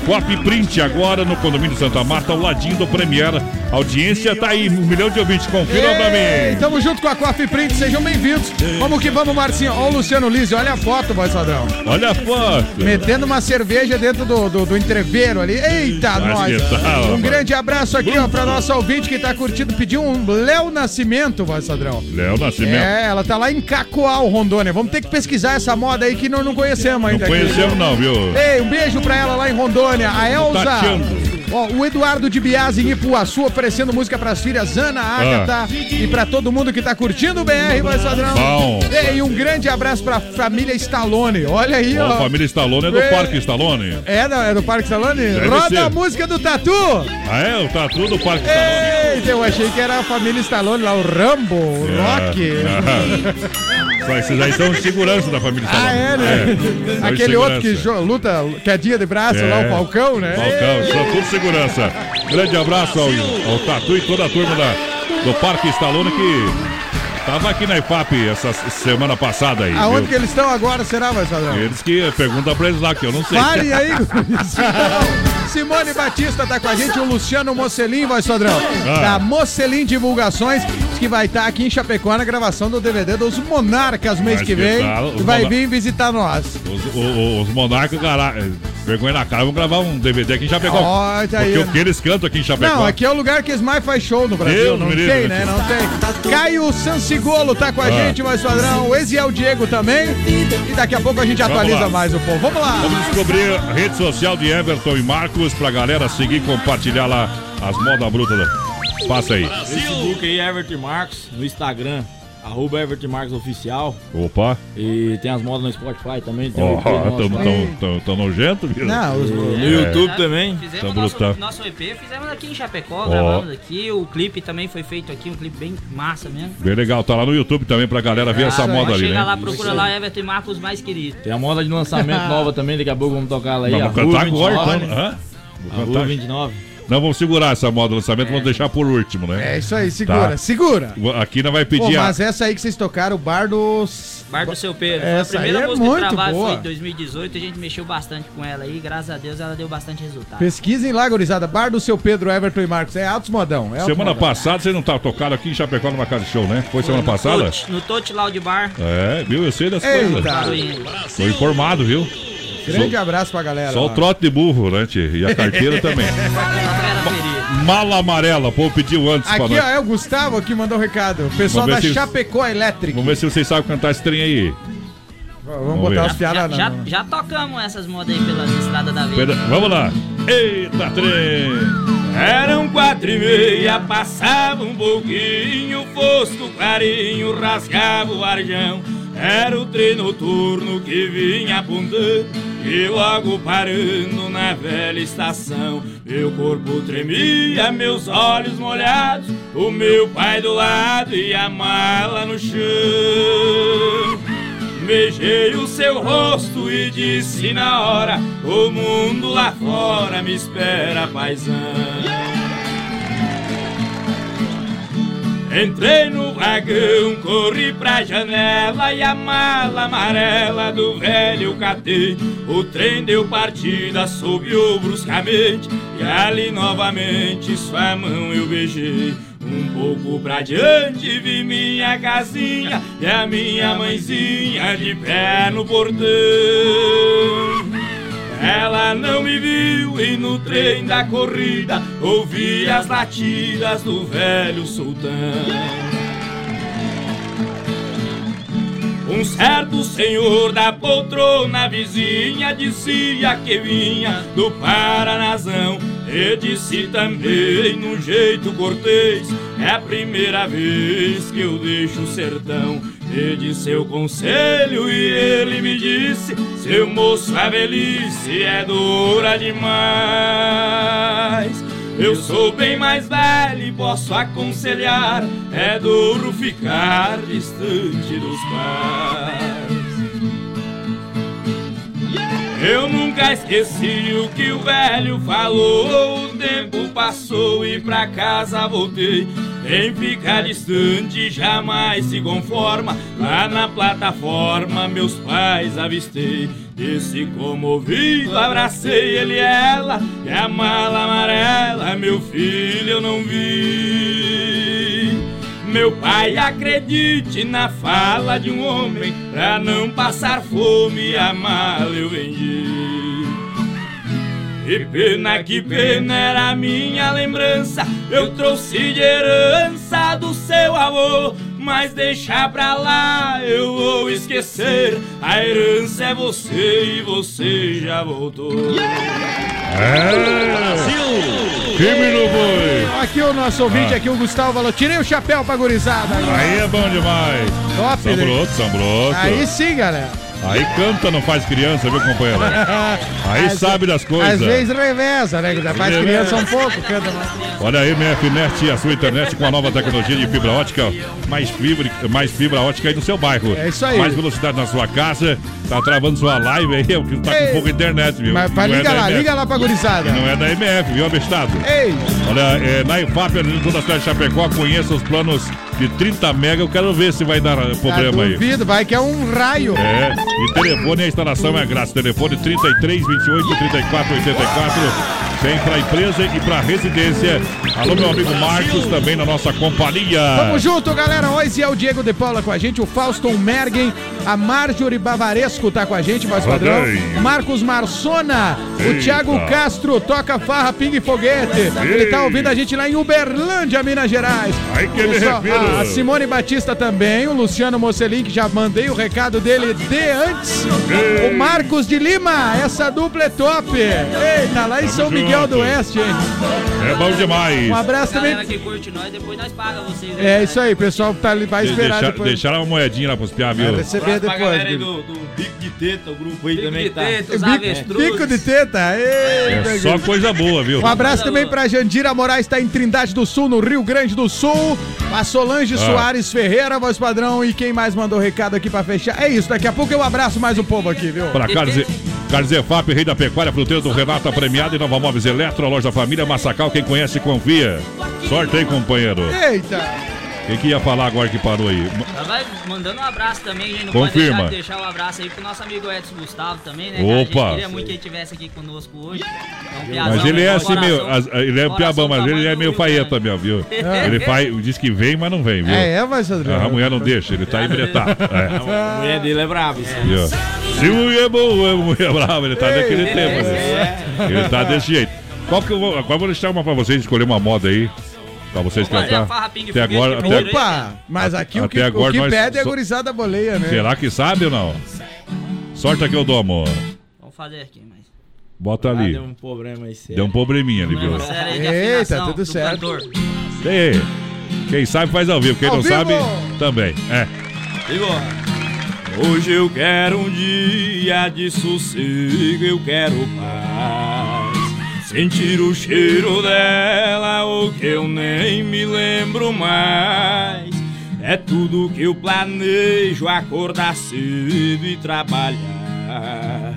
Copy Print agora no condomínio Santa Marta, ao ladinho do Premier. A audiência tá aí, um milhão de ouvintes, confiram pra mim. Tamo junto com a Coffee Print, sejam bem-vindos. Vamos que vamos, Marcinho. Ó, o Luciano Lise, olha a foto, voz padrão. Olha a foto. Metendo uma cerveja dentro do, do, do entreveiro ali. Eita, Acho nós! tá, um grande abraço aqui, ó, pra nossa ouvinte que tá curtindo. Pediu um Léo Nascimento, voz padrão. Léo Nascimento. É, ela tá lá em Cacoal, Rondônia. Vamos ter que pesquisar essa moda aí que nós não conhecemos Não ainda. conhecemos aqui. não, viu? Ei, um beijo pra ela lá em Rondônia. A Elza. Tateando. Ó, o Eduardo de Biase em Ipuaçu oferecendo música pras filhas Ana, Agatha e pra todo mundo que tá curtindo o BR, vai padrão. Bom. Ei, um grande abraço pra família Stallone. Olha aí, Ó, ó. a família Stallone é do É. Parque Stallone. É, é do Parque Stallone? Deve Roda ser. a música do Tatu. Ah, é? O tatu do Parque Stallone. Eita, eu achei que era a família Stallone lá, o Rambo, o Rock. Ah. Só esses aí são segurança da família Ah, Stallone. é, né? os Aquele outro que luta, quedinha de braço lá, o Falcão, né? Falcão, são tudo segurança. Grande abraço ao, ao Tatu e toda a turma da, do Parque Stallone que tava aqui na IFAP essa semana passada aí. Aonde viu? que eles estão agora, será, vai padrão? Eles que pergunta pra eles lá, que eu não sei. Fale aí. Simone Batista tá com a gente, o Luciano Mocelin, voz padrão, Ah. da Mocelin Divulgações, diz que vai estar aqui em Chapecó na gravação do DVD dos Monarcas mês que que vem tal? e Os vai Monar- vir visitar nós. Os, o- os monarcas, cara, é, vergonha na cara, vão gravar um DVD aqui em Chapecó. Ó, tá aí. Porque o que eles cantam aqui em Chapecó. Não, aqui é o lugar que eles mais faz show no Brasil. Deus não tem, né? Não tem. Caio Sansigolo tá com a Ah. gente, voz padrão. O Eziel Diego também. E daqui a pouco a gente Vamos atualiza lá. mais o povo. Vamos lá. Vamos descobrir a rede social de Everton e Marcos pra galera seguir e compartilhar lá as modas brutas. Passa aí. Facebook aí, Everton Marcos. No Instagram, arroba Everton Marcos Oficial. Opa. E tem as modas no Spotify também. Tem Ó, o EP nosso tão, tão, tão, tão nojento, viu? Não, os- No É. YouTube também. Fizemos Tá nosso, nosso EP, fizemos aqui em Chapecó, Ó. gravamos aqui. O clipe também foi feito aqui, um clipe bem massa mesmo. Bem legal, tá lá no YouTube também pra galera ver essa Ah, moda ali, Chega né? lá, procura lá Everton Marcos mais queridos. Tem a moda de lançamento nova também, daqui a pouco vamos tocar ela aí. Vamos cantar agora 29. então. Hã? A Vou Rua cantar. 29. Não, vamos segurar essa moda do lançamento, vamos deixar por último, né? É isso aí, segura, Tá. segura. Aqui não vai Pô, pedir a. mas essa aí que vocês tocaram, o Bar dos... Bar do Seu Pedro. Foi Essa a primeira aí é música muito de trabalho boa. foi em 2018 a gente mexeu bastante com ela aí. Graças a Deus ela deu bastante resultado. Pesquisem lá, gurizada. Bar do seu Pedro, Everton e Marcos. É altos modão. É Semana modão. passada vocês não estavam tocando aqui em Chapecó numa casa de show, né? Foi semana passada? Tote- No Tote Loud Bar. É, viu? Eu sei das Eita. coisas. Tô informado, viu? Grande Só- abraço pra galera. Só o lá. trote de burro, né, tio? E a carteira também. Mala amarela, pô, pediu antes pra Aqui, ó, é o Gustavo que mandou o recado. O pessoal da se- Chapecó Electric. Vamos ver se vocês sabem cantar esse trem aí. Vamos, Vamos botar ver. as piadas Já, na- já, já tocamos essas modas aí pelas estradas da vida. Pera- Vamos lá. Eita, trem! Eram quatro e meia, passava um pouquinho, fosco clarinho, rasgava o arjão. Era o trem noturno que vinha apontando e logo parando na velha estação. Meu corpo tremia, meus olhos molhados, o meu pai do lado e a mala no chão. Beijei o seu rosto e disse na hora: O mundo lá fora me espera, paisão. Entrei no vagão, corri pra janela e a mala amarela do velho catei. O trem deu partida, subiu bruscamente e ali novamente sua mão eu beijei. Um pouco pra diante vi minha casinha e a minha mãezinha de pé no portão. Ela não me viu e no trem da corrida ouvi as latidas do velho sultão. Um certo senhor da poltrona vizinha dizia que vinha do Paranazão e disse também num jeito cortês É a primeira vez que eu deixo o sertão Pedi seu conselho e ele me disse Seu moço, a velhice é dura demais. Eu sou bem mais velho e posso aconselhar É duro ficar distante dos pais. Eu nunca esqueci o que o velho falou. O tempo passou e pra casa voltei quem fica distante jamais se conforma. Lá na plataforma meus pais avistei. Desci comovido, abracei ele e ela. E a mala amarela, meu filho, eu não vi. Meu pai, acredite na fala de um homem. Pra não passar fome, a mala eu vendi. Que pena, que pena era a minha lembrança. Eu trouxe de herança do seu avô. Mas deixa pra lá, eu vou esquecer. A herança é você e você já voltou. É. Firme no boi. Aqui o nosso ouvinte, Ah. aqui o Gustavo falou, tirei o chapéu pra gurizada. Aí é bom demais. Top, São né? broto, são broto. Aí sim, galera. Aí canta, não faz criança, viu, companheiro? Aí Às sabe das coisas. Às vezes reveza, né? Faz Reveza. criança um pouco, canta mais. Olha aí, MFNet, a sua internet com a nova tecnologia de fibra ótica, mais fibra, mais fibra ótica aí no seu bairro. É isso aí. Mais velocidade na sua casa, tá travando sua live aí, é o que tá Ei. com pouco internet, viu? Mas Não é liga da lá, MF. liga lá pra gurizada. Não é da MF, viu, abestado? Ei! Olha, é, na IFAP, toda a cidade de Chapecó, conheça os planos de 30 mega. Eu quero ver se vai dar eh, problema aí. duvido, vai que é um raio. É, e telefone, a instalação é grátis. Telefone 33 28 34 84. Tem pra empresa e pra residência. Alô, meu amigo Marcos, também na nossa companhia. Tamo junto, galera. Hoje é o Diego de Paula com a gente, o Fauston Mergen, a Marjorie Bavaresco tá com a gente, voz padrão. Marcos Marsona, o Eita. Thiago Castro, toca farra, pingue e foguete. Ele tá ouvindo a gente lá em Uberlândia, Minas Gerais. Ai, que Pessoal, refiro. a Simone Batista também, o Luciano Mocelin, que já mandei o recado dele de antes. O Marcos de Lima, essa dupla é top. Eita, lá em São Miguel junto. do Oeste, hein? É bom demais. Um abraço também. Que curte nós, depois nós paga vocês. né? É isso aí, pessoal tá ali, vai De- esperar deixar, depois. Deixaram uma moedinha lá pros piá, viu? Vai receber Pra depois. galera aí Bibi. do, do Bico de Teta, o grupo aí Bico também de que tá. teta, os Bico, avestruzes. bico de teta. É só coisa boa, viu? Um abraço também pra Jandira Moraes, está em Trindade do Sul, no Rio Grande do Sul. A Solange Ah. Soares Ferreira, voz padrão. E quem mais mandou recado aqui pra fechar? É isso, daqui a pouco eu abraço mais o povo aqui, viu? Para Carlos, Carlos Efap, rei da pecuária, fruteiro do Renato, premiado e Nova Móveis Eletro, a loja família Massacal, quem conhece, confia. Sorte aí, companheiro. Eita! Quem que ia falar agora que parou aí? Vai mandando um abraço também, gente. Não Confirma. pode deixar de deixar um abraço aí pro nosso amigo Edson Gustavo também, né? cara? A Opa. gente queria muito que ele estivesse aqui conosco hoje. É um piazão, Mas ele é né? assim meio. As- Ele é um piabão, mas ele é meio faeta mesmo, viu? É. Ele faz, diz que vem, mas não vem, viu? É, é, Ah, padrão. A mulher não deixa, ele tá embretado. A É. mulher dele é brava. isso. Viu? Se mulher é boa, mulher brava, ele tá daquele é. tempo. assim. Ele tá desse jeito. Qual que eu vou. Agora eu vou deixar uma pra vocês, escolher uma moda aí. Pra vocês Vamos cantar. farra pingue Até agora. Até, Opa! Mas aqui o Até que, agora o que nós pede é a gurizada boleia, né? será que sabe ou não? Sorte que eu dou, amor. Vamos fazer aqui, mas. Bota Ah, ali. deu um problema aí, sério. Deu um probleminha ali, viu? Eita, tudo do certo. cantor. Ei, Quem sabe faz ao vivo, quem Ao não vivo! sabe também. É. Hoje eu quero um dia de sossego, eu quero paz. Sentir o cheiro dela, o que eu nem me lembro mais. É tudo que eu planejo, acordar cedo e trabalhar.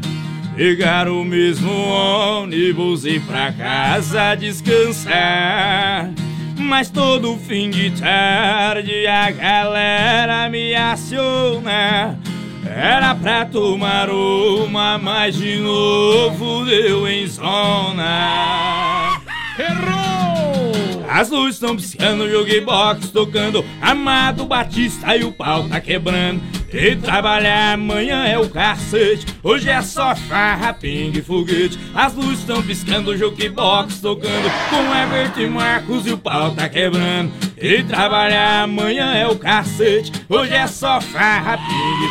Pegar o mesmo ônibus e pra casa descansar. Mas todo fim de tarde a galera me aciona. Era pra tomar uma, mas de novo deu em zona. Errou! As luzes estão piscando, joguei box tocando. Amado Batista e o pau tá quebrando. E trabalhar amanhã é o cacete. Hoje é só farra, pingue foguete. As luzes estão piscando, joguei box tocando. Com Everton e Marcos e o pau tá quebrando. E trabalhar amanhã é o cacete. Hoje é só farra, pingue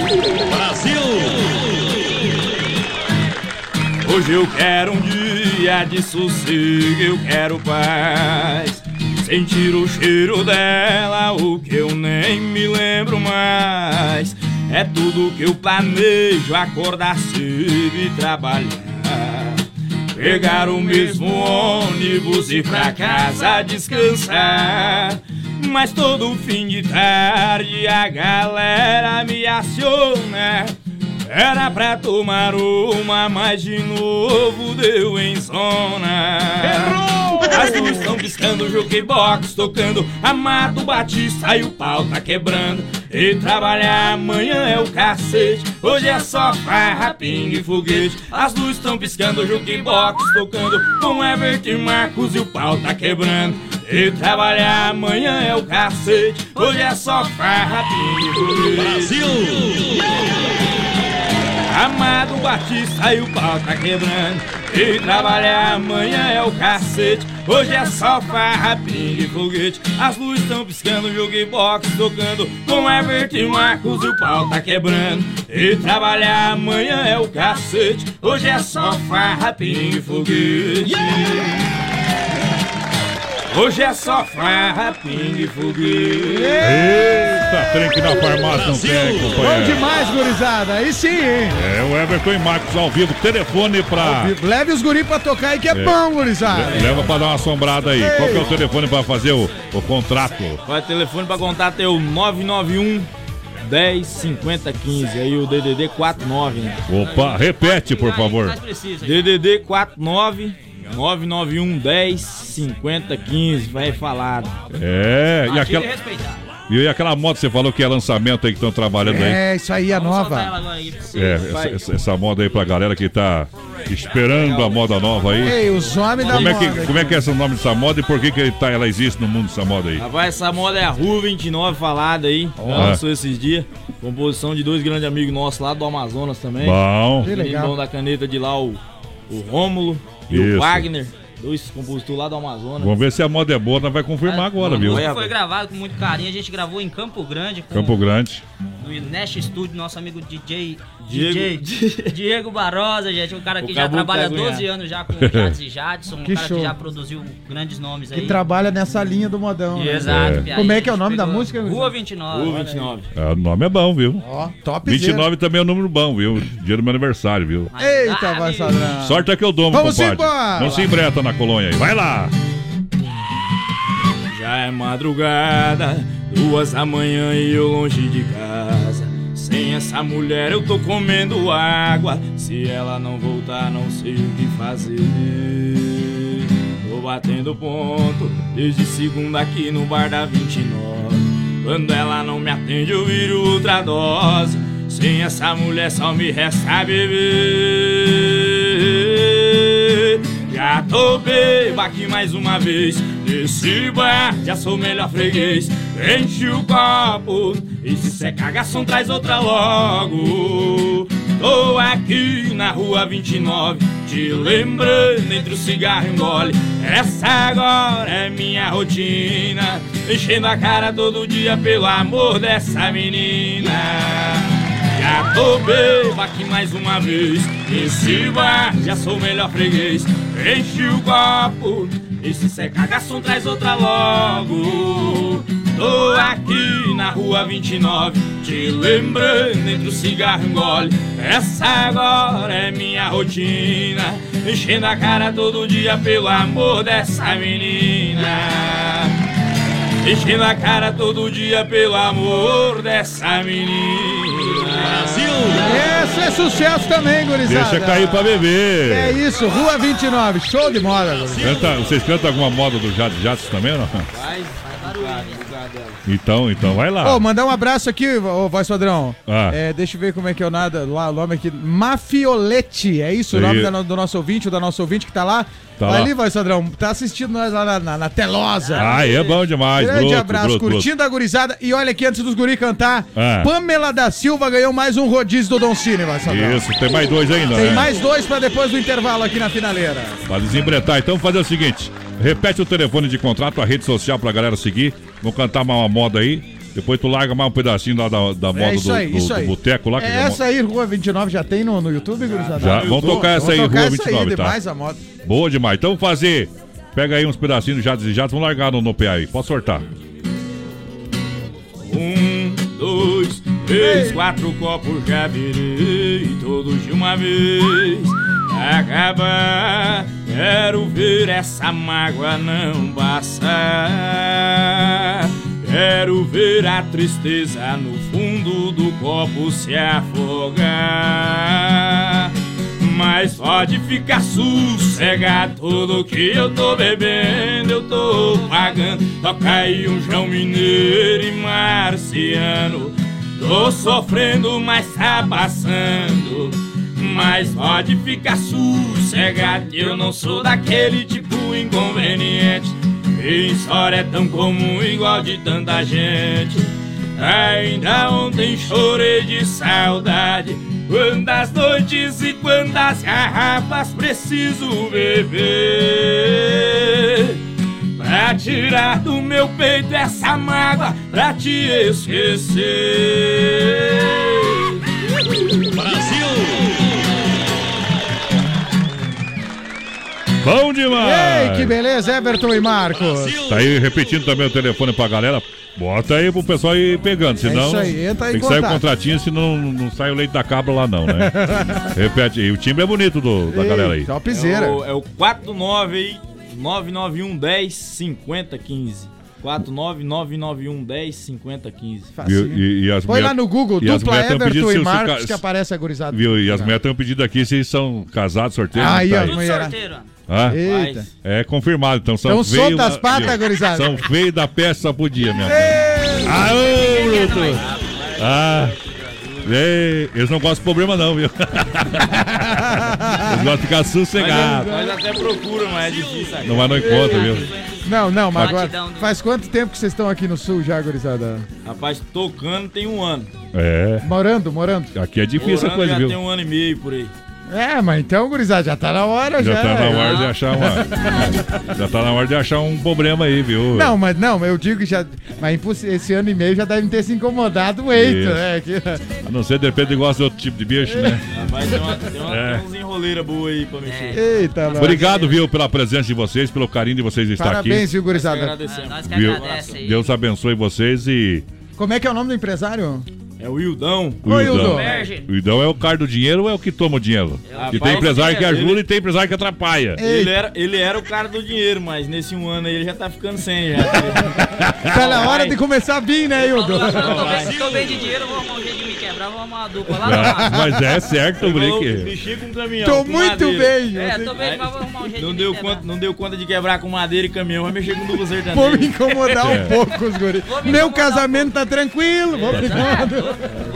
foguete. Brasil! Hoje eu quero um dia de sossego, eu quero paz. Sentir o cheiro dela, o que eu nem me lembro mais. É tudo que eu planejo, acordar cedo e trabalhar. Pegar o mesmo ônibus e ir pra casa descansar. Mas todo fim de tarde a galera me aciona. Era pra tomar uma, mas de novo deu em zona. Errou! As luzes estão piscando, joguei box tocando. Amado Batista e o pau tá quebrando. E trabalhar amanhã é o cacete. Hoje é só farra, pingue e foguete. As luzes estão piscando, joguei box tocando. Com Everton e Marcos e o pau tá quebrando. E trabalhar amanhã é o cacete. Hoje é só farra, pingue e foguete. Brasil! Amado Batista e o pau tá quebrando E trabalhar amanhã é o cacete. Hoje é só farra, pingue e foguete. As luzes estão piscando, joguei box tocando. Com Everton e Marcos o pau tá quebrando. E trabalhar amanhã é o cacete. Hoje é só farra, pingue e foguete Hoje é só farra, pingue e foguete Eita, trem que na farmácia não tem, Bom companheiro. demais, gurizada. Aí sim, hein? É o Everton e Marcos ao vivo. Telefone pra. Leve os guri pra tocar aí que é, bom, gurizada. Le- Leva pra dar uma assombrada aí. Qual que é o telefone pra fazer o, o contrato? Vai telefone pra contato é o 991 10 50 15. Aí o DDD 49, né? Opa, repete, por favor. DDD 49 991 10 50 15. Vai falado. É, e aquela. E aquela moto que você falou que é lançamento aí que estão trabalhando aí. É, isso aí é nova. É, essa, essa- essa moda aí pra galera que tá esperando a moda nova aí. Ei, os homens da Como é, que, moda. como é que é esse nome dessa moda e por que, que ele tá, ela existe no mundo dessa moda aí? Rapaz, essa moda é a Rua 29 falada aí. Já lançou esses dias. Composição de dois grandes amigos nossos lá do Amazonas também. Bom. Que legal. da caneta de lá, o, o Rômulo e Isso. o Wagner. Dois compositores lá do Amazonas. Vamos ver se a moda é boa, nós vai confirmar agora, viu? Foi, foi gravado com muito carinho. A gente gravou em Campo Grande Campo Grande. No Nest Studio, nosso amigo DJ Diego. DJ Diego Barrosa, gente, um cara que O já trabalha há vai ganhar. 12 anos já com o Jades e Jadson, um Que cara show. que já produziu grandes nomes aí. Que trabalha nessa linha do modão. né? Exato, É. Como é que é o nome da música? Rua 29. Rua 29. É, o nome é bom, viu? Ó, top 29 também é um número bom, viu? Dia do meu aniversário, viu? Eita, vai Sadrão. Sorte é que eu dou, meu Vamos compadre. embora. Não se embreta na colônia aí. Vai lá! É madrugada, duas da manhã e eu longe de casa. Sem essa mulher eu tô comendo água. Se ela não voltar, não sei o que fazer. Tô batendo ponto desde segunda aqui no bar da 29. Quando ela não me atende, eu viro outra dose. Sem essa mulher só me resta beber. Já tô bebo aqui mais uma vez. Nesse bar, já sou melhor freguês. Enche o copo e se cê cagação, traz outra logo. Tô aqui na rua 29, te lembrando entre o cigarro e o gole. Essa agora é minha rotina, enchendo a cara todo dia pelo amor dessa menina. Já tô bebo aqui mais uma vez Nesse bar já sou melhor freguês Enche o copo E se cê cagação traz outra logo. Tô aqui na rua 29 Te lembrando entre o cigarro e gole. Essa agora é minha rotina Enchendo a cara todo dia pelo amor dessa menina. Enchendo a cara todo dia pelo amor dessa menina. Essa é sucesso também, gurizada. Deixa cair pra beber. É isso, Rua 29, show de moda. Canta- vocês cantam alguma moda do Jade Jatos também não? Faz, faz Então, então vai lá. Ô, mandar um abraço aqui, ô, voz padrão. Ah. É, deixa eu ver como é que é o nada, lá, o nome aqui. Mafiolete, é isso o nome da do nosso ouvinte, ou da nossa ouvinte que tá lá? Tá lá. ali, voz padrão, tá assistindo nós lá na, na, na telosa. Ah, é bom demais. Grande broto, abraço, broto. curtindo a gurizada. E olha aqui, antes dos guri cantar, Ah. Pamela da Silva ganhou mais um rodízio do Don Cine, voz padrão. Isso, tem mais dois ainda, Tem né? mais dois pra depois do intervalo aqui na finaleira. Pra desembretar. Então, fazer o seguinte: repete o telefone de contrato, a rede social pra galera seguir. Vão cantar mais uma moda aí. Depois tu larga mais um pedacinho lá da, da moda é isso do, aí, do- isso do boteco lá. que É já mo- essa aí, Rua 29, já tem no, no YouTube, gurizada? Já, vamos tocar essa aí, tocar Rua essa 29, aí, tá? demais a moda. Boa demais. Então, fazer. Pega aí uns pedacinhos de jatos e jatos. Vamos largar no, no PA aí. Pode sortar. Um, dois, três, quatro copos já virei, todos de uma vez. Acabar, quero ver essa mágoa não passar. Quero ver a tristeza no fundo do copo se afogar. Mas pode ficar sossegado, tudo que eu tô bebendo eu tô pagando. Toca aí um João Mineiro e Marciano. Tô sofrendo, mas tá passando. Mas pode ficar sossegado, eu não sou daquele tipo inconveniente. Minha história é tão comum, igual de tanta gente. Ainda ontem chorei de saudade. Quantas noites e quantas garrafas preciso beber Pra tirar do meu peito essa mágoa Pra te esquecer Brasil! Bom demais! Ei, que beleza, Everton e Marcos. Tá aí repetindo também o telefone pra galera. Bota aí pro pessoal ir pegando, senão. isso aí, entra aí Tem em que sair o contratinho, senão não sai o leite da cabra lá, não, né? Repete aí. O timbre é bonito do, da galera aí. É o, é o 49 aí, 991 10 50 15. 49991 10 50 15. Viu? E, e as Põe mulher- lá no Google, e dupla mulher Everton e Marcos, ca- que aparece a gurizada. Viu? E as mulheres estão pedindo aqui se são casados, sorteiros. Aí, tá as mulheres. Hã? Eita. É confirmado, então são Tão feios. soltas as da- patas, gurizada. São feios da peça só podia, minha. Aô, Bruto! Ah, ei, eles não gostam de problema, não, viu? eles gostam de ficar sossegados. Nós até procura, mas é difícil. Não vai no encontro, viu? Não, não, mas agora. Do- Faz quanto tempo que vocês estão aqui no sul já, gurizada? Rapaz, tocando tem um ano. É. Morando, morando. Aqui é difícil a Morando coisa, já viu? tem um ano e meio por aí. É, mas então, gurizada, já tá na hora já. Já tá na hora de achar uma. Já tá na hora de achar um problema aí, viu? Não, mas não, eu digo que já. Mas esse ano e meio já devem ter se incomodado muito, né? Que- A não ser, de repente, gosta de outro tipo de bicho, né? Tem, uma, tem, uma, É. tem enroleiras boas aí pra mexer. Eita, nós. Obrigado, viu, pela presença de vocês, pelo carinho de vocês estar Parabéns, aqui. viu, gurizada? Agradecemos. Nós que Viu? agradece aí. Deus abençoe vocês e. Como é que é o nome do empresário? É o Hildão. O Oi. Hildon. O Idão é o cara do dinheiro ou é o que toma o dinheiro? É que tem empresário que ajuda e tem empresário que atrapalha. Ele era, ele era o cara do dinheiro, mas nesse um ano aí ele já tá ficando sem já. Tá na hora de começar a vir, né, Hildo? "Agora eu tô bem- de dinheiro, eu vou arrumar um jeito de me quebrar, vou arrumar uma dupla lá no mas é certo, Ele Brick. Mexi com caminhão. Tô com muito madeira. bem, É, tô bem, mas vou arrumar um jeito Não de deu, me quebrar. conta, não deu conta de quebrar com madeira e caminhão, vai mexer com duplo Vou me incomodar É. um pouco, os guris. Meu casamento tá tranquilo, vou me incomodar.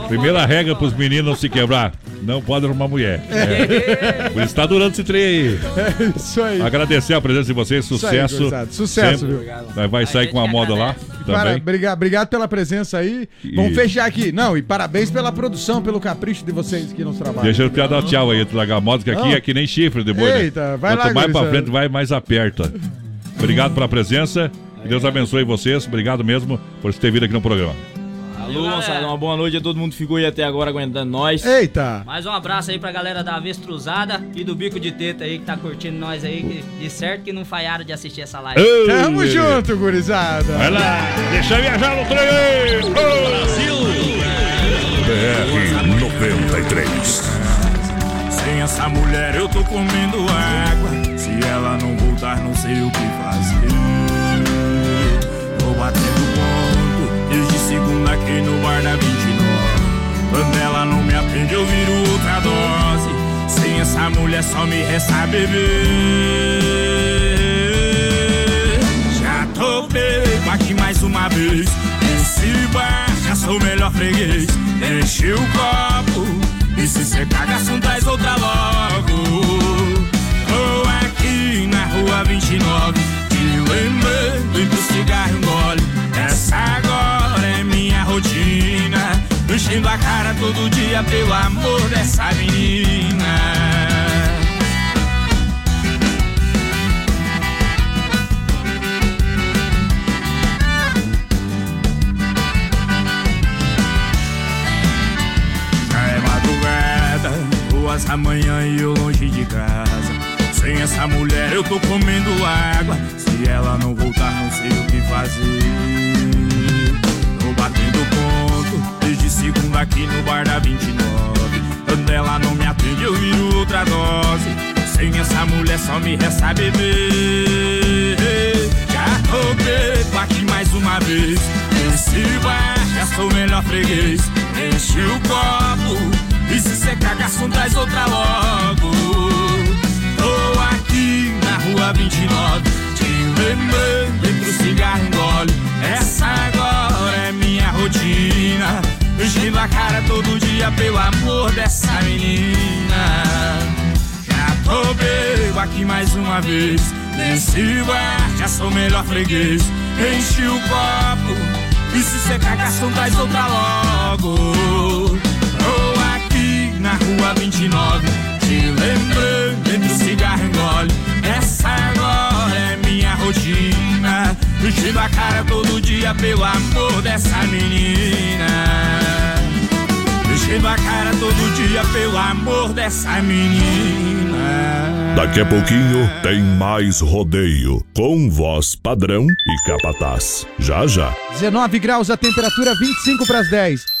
Primeira regra pros meninos não se quebrar: não pode arrumar mulher. É. Por isso tá durando esse trem aí. É isso aí. Agradecer a presença de vocês, Isso aí, sucesso. Sucesso, viu? Vai- sair com a moda lá Para, também. obrigado, obrigado pela presença aí. Vamos E- fechar aqui. Não, e parabéns pela produção, pelo capricho de vocês que nos trabalham. Deixa eu te dar tchau aí, tu largar a moda, que aqui Não. é que nem chifre de boi, né? Eita, vai Quanto lá, mais pra gurizada. frente vai, mais aperta. Obrigado pela presença. Que Deus abençoe vocês. Obrigado mesmo por ter vindo aqui no programa. Alô, moçada, uma boa noite a todo mundo que ficou aí até agora aguentando nós. Eita! Mais um abraço aí pra galera da Avestruzada e do Bico de Teta aí que tá curtindo nós aí. Que, de certo que não falharam de assistir essa live. Ô, Tamo junto, gurizada. Vai lá, deixa eu viajar no trem aí. Brasil! BR 93. Sem essa mulher eu tô comendo água. Se ela não voltar, não sei o que fazer. Aqui no bar da 29. Quando ela não me atende, eu viro outra dose. Sem essa mulher só me resta beber. Já bebo aqui mais uma vez. Esse bar, já sou o melhor freguês. Enche o copo. E se cê caga, só traz outra logo. Tô aqui na rua 29. Te lembrando entre o cigarro e o gole. Essa agora é rotina. Enchendo a cara todo dia pelo amor dessa menina. Duas da e eu longe de casa. Sem essa mulher eu tô comendo água. Se ela não voltar, não sei o que fazer. Batendo ponto desde segunda aqui no bar da 29. Quando ela não me atende, eu viro outra dose. Sem essa mulher só me resta beber. Já bebo aqui mais uma vez. Esse bar, já sou o melhor freguês. Enche o copo. E se cê caga, só traz outra logo. Tô aqui na rua 29. Te lembrando entre o cigarro e o gole. Essa agora é rotina. A cara todo dia pelo amor dessa menina. Já tô bebo aqui mais uma vez. Nesse bar, já sou melhor freguês. Enche o copo. E se caga, só traz outra logo. Tô aqui na rua 29. Enchendo a cara todo dia pelo amor dessa menina. Enchendo a cara todo dia pelo amor dessa menina. Daqui a pouquinho tem mais rodeio com voz padrão e capataz. Já já. 19 graus a temperatura, 25 para as 10.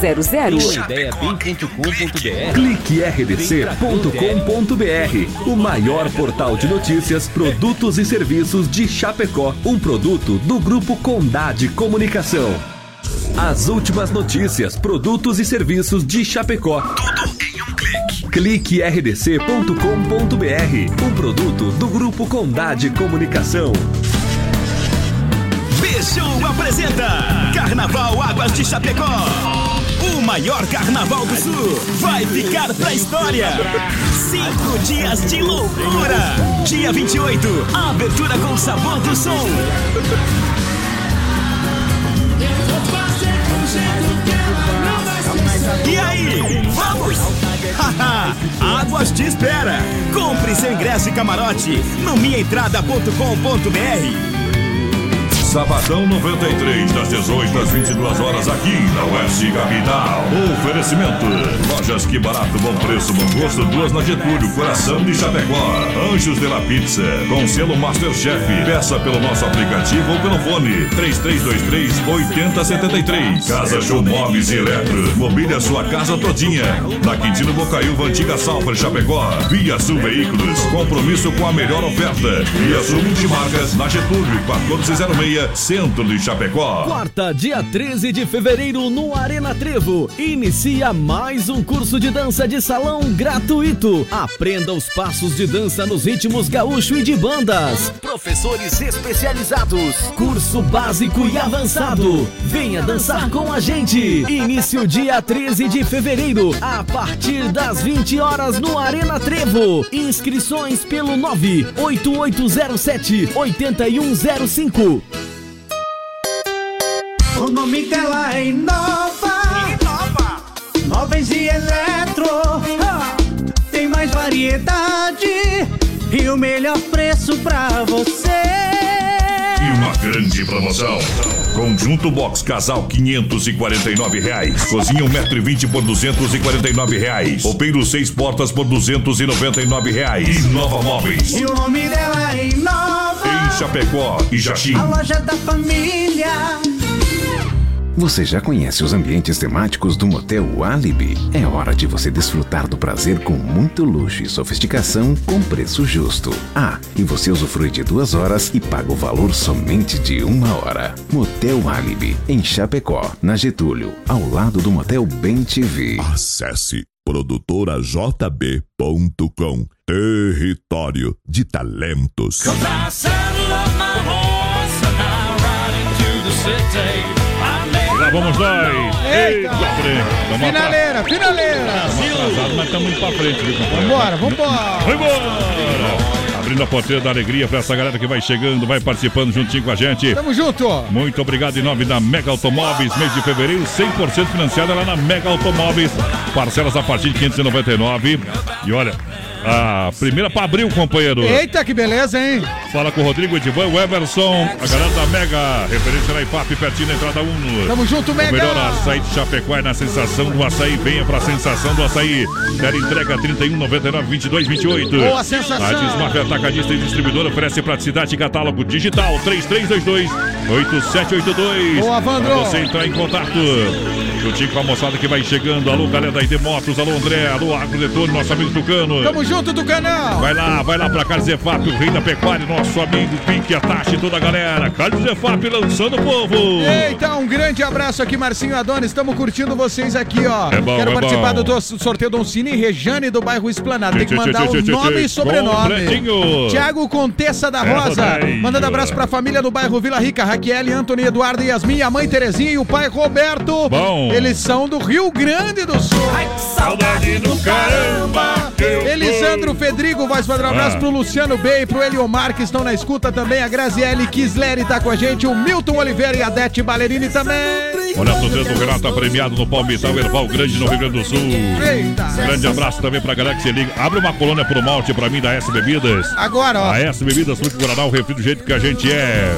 3328-3100. Clique rdc.com.br, o maior portal de notícias, produtos e serviços de Chapecó, um produto do grupo Condade Comunicação. As últimas notícias, produtos e serviços de Chapecó. Tudo em um clique. Clique rdc.com.br, um produto do grupo Condade Comunicação. Bicho apresenta Carnaval Águas de Chapecó. Maior carnaval do sul vai ficar pra história. Cinco dias de loucura. Dia 28, abertura com sabor do som. E aí, vamos? Haha, Águas te espera. Compre seu ingresso e camarote no minhaentrada.com.br. Sabadão 93, das 18 às 22 horas aqui na Oeste Capital. Oferecimento: Lojas Que Barato, Bom Preço, Bom Gosto, duas na Getúlio, Coração de Chapecó. Anjos de la Pizza, com selo Masterchef. Peça pelo nosso aplicativo ou pelo fone 3323-8073. Casa Show Móveis e Eletro. Mobília sua casa todinha. Na Quintino Bocaiúva, antiga Salva Chapecó. Via Sul Veículos, compromisso com a melhor oferta. Via Sul Multimarcas, na Getúlio, 1406. Centro de Chapecó. Quarta, dia 13 de fevereiro, no Arena Trevo. Inicia mais um curso de dança de salão gratuito. Aprenda os passos de dança nos ritmos gaúcho e de bandas. Professores especializados. Curso básico e avançado. Venha dançar com a gente. Início dia 13 de fevereiro, a partir das 20 horas no Arena Trevo. Inscrições pelo 98807 8105. O nome dela é Inova. Inova. Móveis e eletro. Ah, Tem mais variedade e o melhor preço pra você. E uma grande promoção. Conjunto Box Casal 549 reais. Cozinha 1,20m por 249 reais. Roupeiro 6 portas por 299 reais. E Nova Móveis. E o nome dela é Inova. Em Chapecó e Jaxim. A loja da família. Você já conhece os ambientes temáticos do Motel Alibi? É hora de você desfrutar do prazer com muito luxo e sofisticação com preço justo. Ah, e você usufrui de duas horas e paga o valor somente de uma hora. Motel Alibi, em Chapecó, na Getúlio, ao lado do Motel Bem TV. Acesse produtorajb.com Território de talentos. Lá vamos nós. Eita. pra frente. Finaleira, finaleira. atrasado, mas estamos indo pra frente, viu, companheiro? Vambora, vambora. Vambora! Abrindo a porteira da alegria pra essa galera que vai chegando, vai participando juntinho com a gente. Tamo junto. Muito obrigado em nome da Mega Automóveis, mês de fevereiro, 100% financiada lá na Mega Automóveis. Parcelas a partir de 599. E olha, a primeira pra abril, companheiro. Eita, que beleza, hein? Fala com o Rodrigo Edivan, o Everson, a galera da Mega, referência na IPAP, pertinho da entrada 1. Tamo junto, Mega. O melhor açaí de Chapecó é na sensação do açaí. Venha pra sensação do açaí. Quer entrega 31, 99, 22, 28. Boa sensação. A Desmaf Atacadista e Distribuidora oferece praticidade e catálogo digital 3322 8782. Boa, Vandro. Pra você entrar em contato. Juntinho com a moçada que vai chegando. Alô, galera da ID Motos. Alô, André. Alô, Agro Detone, nosso amigo Tucano. Tamo junto do canal. Vai lá, vai lá pra Carlos Zefap, o rei da pecuária, nosso amigo Pique, Atache e toda a galera. Carlos Zefap lançando o povo. Eita, um grande abraço aqui, Marcinho Adonis. Estamos curtindo vocês aqui, ó. É bom, Quero é participar bom. do sorteio do Cine Rejane do bairro Esplanada. Tem que mandar o nome e sobrenome. Tiago Contessa da É, Rosa. Rodrigo. Mandando abraço pra família do bairro Vila Rica, Raquel, Antônio, Eduardo e Yasmin, a mãe Terezinha e o pai Roberto. Bom. Eles são do Rio Grande do Sul. Saudade do caramba. Elisandro Fedrigo, voz padrão. Um abraço Ah. pro Luciano Bey, pro Eliomar, que estão na escuta também. A Graziele Kisleri tá com a gente. O Milton Oliveira e a Dete Ballerini também. Olha, torcida do Renato tá premiado no Palmital Erval Grande, no Rio Grande do Sul. Eita. Grande abraço também pra galera que se liga. Abre uma colônia pro malte pra mim da S Bebidas. Agora, ó. A S Bebidas, Fruto Guaraná, o refri do jeito que a gente é.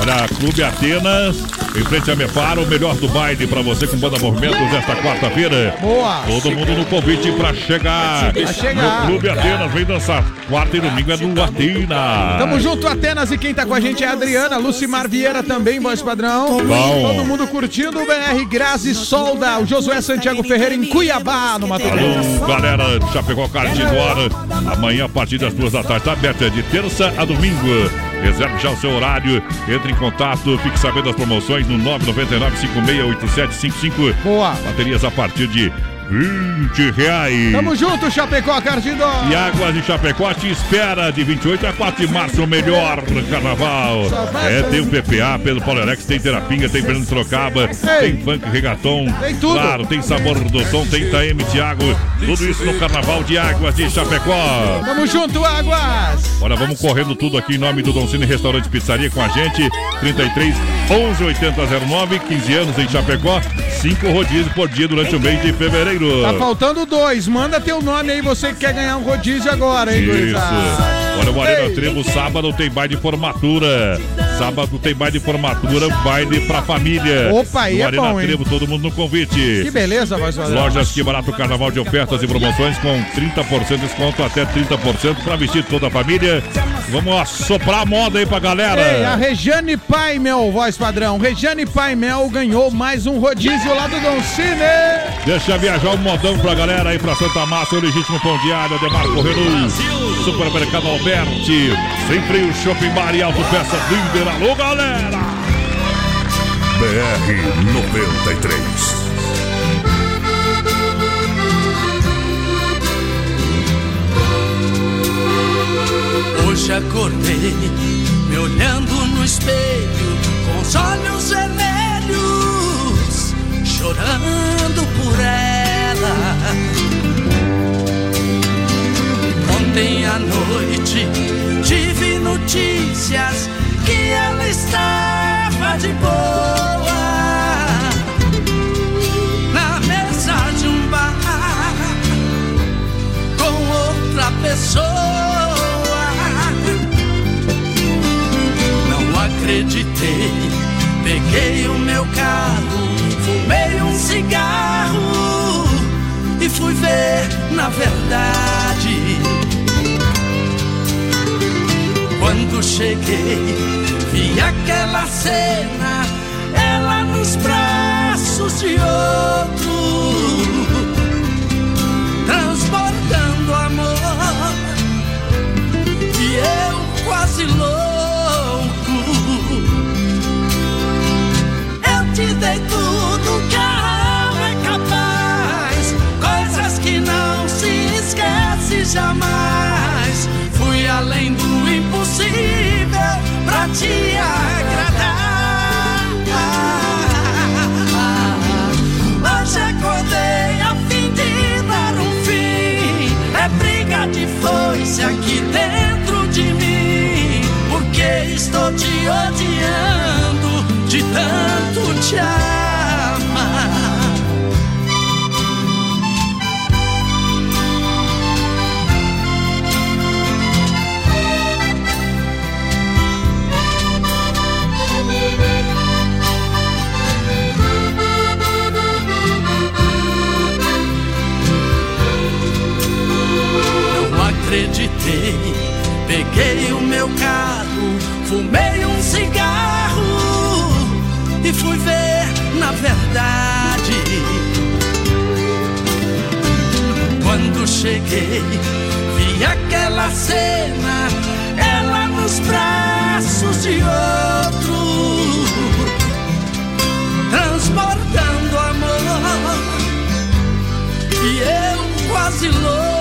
Olha, Clube Atenas, em frente a Mefaro, o melhor do baile pra você com banda movimentos nesta quarta-feira. Boa. Todo mundo no convite pra chegar. Pra chegar. No Clube Atenas, vem dançar. Quarta e domingo é no Atena. Tamo junto, Atenas, e quem tá com a gente é a Adriana, Lucimar Vieira também, voz padrão. Bom. Todo mundo curtindo o BR Grazi Solda, o Josué Santiago Ferreira em Cuiabá, no Mato Grosso. Alô, galera de Chapecó Ar. Amanhã, a partir das duas da tarde, tá aberta de terça a domingo. Reserve já o seu horário. Entre em contato, fique sabendo das promoções no 999-568755. Boa. Baterias a partir de 20 reais. Tamo junto, Chapecó, Cardindo. E Águas de Chapecó te espera de 28 a 4 de março, o melhor carnaval. É, tem o PPA, Pedro Paulo Alex, tem Terapinga, tem Fernando Sorocaba, tem funk, regaton. Tem tudo. Claro, tem sabor do som, tem Taeme, Thiago. Tudo isso no carnaval de Águas de Chapecó. Tamo junto, Águas. Olha, vamos correndo tudo aqui em nome do Don Cine Restaurante Pizzaria com a gente. 33 11 80 09, 15 anos em Chapecó. 5 rodízios por dia durante o mês de fevereiro. Tá faltando dois. Manda teu nome aí, você que quer ganhar um rodízio agora, hein, Isso. gurizada? Olha, o Arena. Trevo, sábado tem baile de formatura. Sábado tem baile de formatura, baile pra família. Opa, aí no é Arena bom, hein? Trevo, todo mundo no convite. Que beleza, voz padrão. Lojas Que Barato Carnaval de ofertas e promoções com 30% de desconto, até 30% para vestir toda a família. Vamos assoprar a moda aí pra galera. Ei, a Regiane Paimel, voz padrão. Regiane Paimel ganhou mais um rodízio lá do Don Cine. Deixa viajar um modão pra galera aí pra Santa Massa, o legítimo pão diário, Ademar Correio, Supermercado Alberti, Sem Freio Shopping Bar e Autopeça Líder. Alô, galera! BR 93. Hoje acordei me olhando no espelho com os olhos vermelhos, chorando por ela ontem à noite tive notícias que ela estava de boa na mesa de um bar com outra pessoa. Não acreditei, peguei o meu carro, fumei um cigarro e fui ver na verdade. Quando cheguei, vi aquela cena, ela nos braços de outro, transbordando amor, e eu quase louco. Eu te dei tudo que a alma é capaz, coisas que não se esquece jamais. Fui além do impossível pra te agradar. Hoje acordei a fim de dar um fim. É briga de foice aqui dentro de mim. Porque estou te odiando de tanto te amar. Peguei o meu carro, fumei um cigarro e fui ver na verdade. Quando cheguei, vi aquela cena, ela nos braços de outro, transbordando amor, e eu quase louco.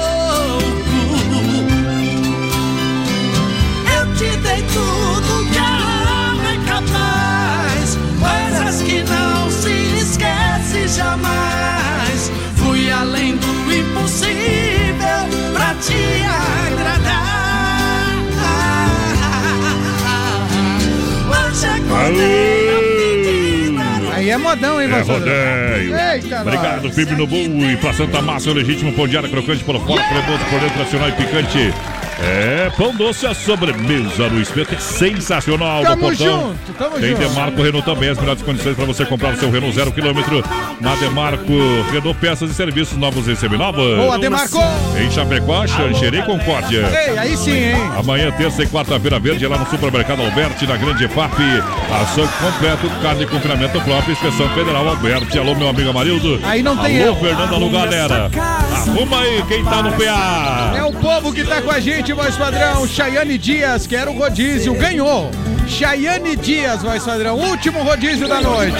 Jamais. Fui além do impossível pra te agradar. Hoje acordei a Aí é modão, hein, É Vassoura? rodeio. Eita, Obrigado, nós. No Bull e pra Santa Massa, o legítimo pão de ar crocante por fora, cremoso por dentro, nacional e picante. É, pão doce, a sobremesa no espeto é sensacional Tamo no portão. junto, tamo Tem junto. Demarco Renault também, as melhores condições para você comprar o seu Renault zero quilômetro na Demarco Renault Peças e Serviços Novos e Seminovos. Boa, Demarco! Em Chapecó, Xanxerê e Concórdia. Ei, aí sim, hein? Amanhã, terça e quarta-feira verde, lá no Supermercado Alberti, na Grande EFAP. Açougue completo, carne de confinamento próprio, inspeção federal Alberti. Alô, meu amigo Amarildo. Aí não tem Alô, erro. Fernando, alô, galera. Arruma aí quem tá no PA. É o povo que tá com a gente, voz padrão. Chayane Dias, que era o rodízio, ganhou. Chayane Dias, voz padrão. Último rodízio da noite.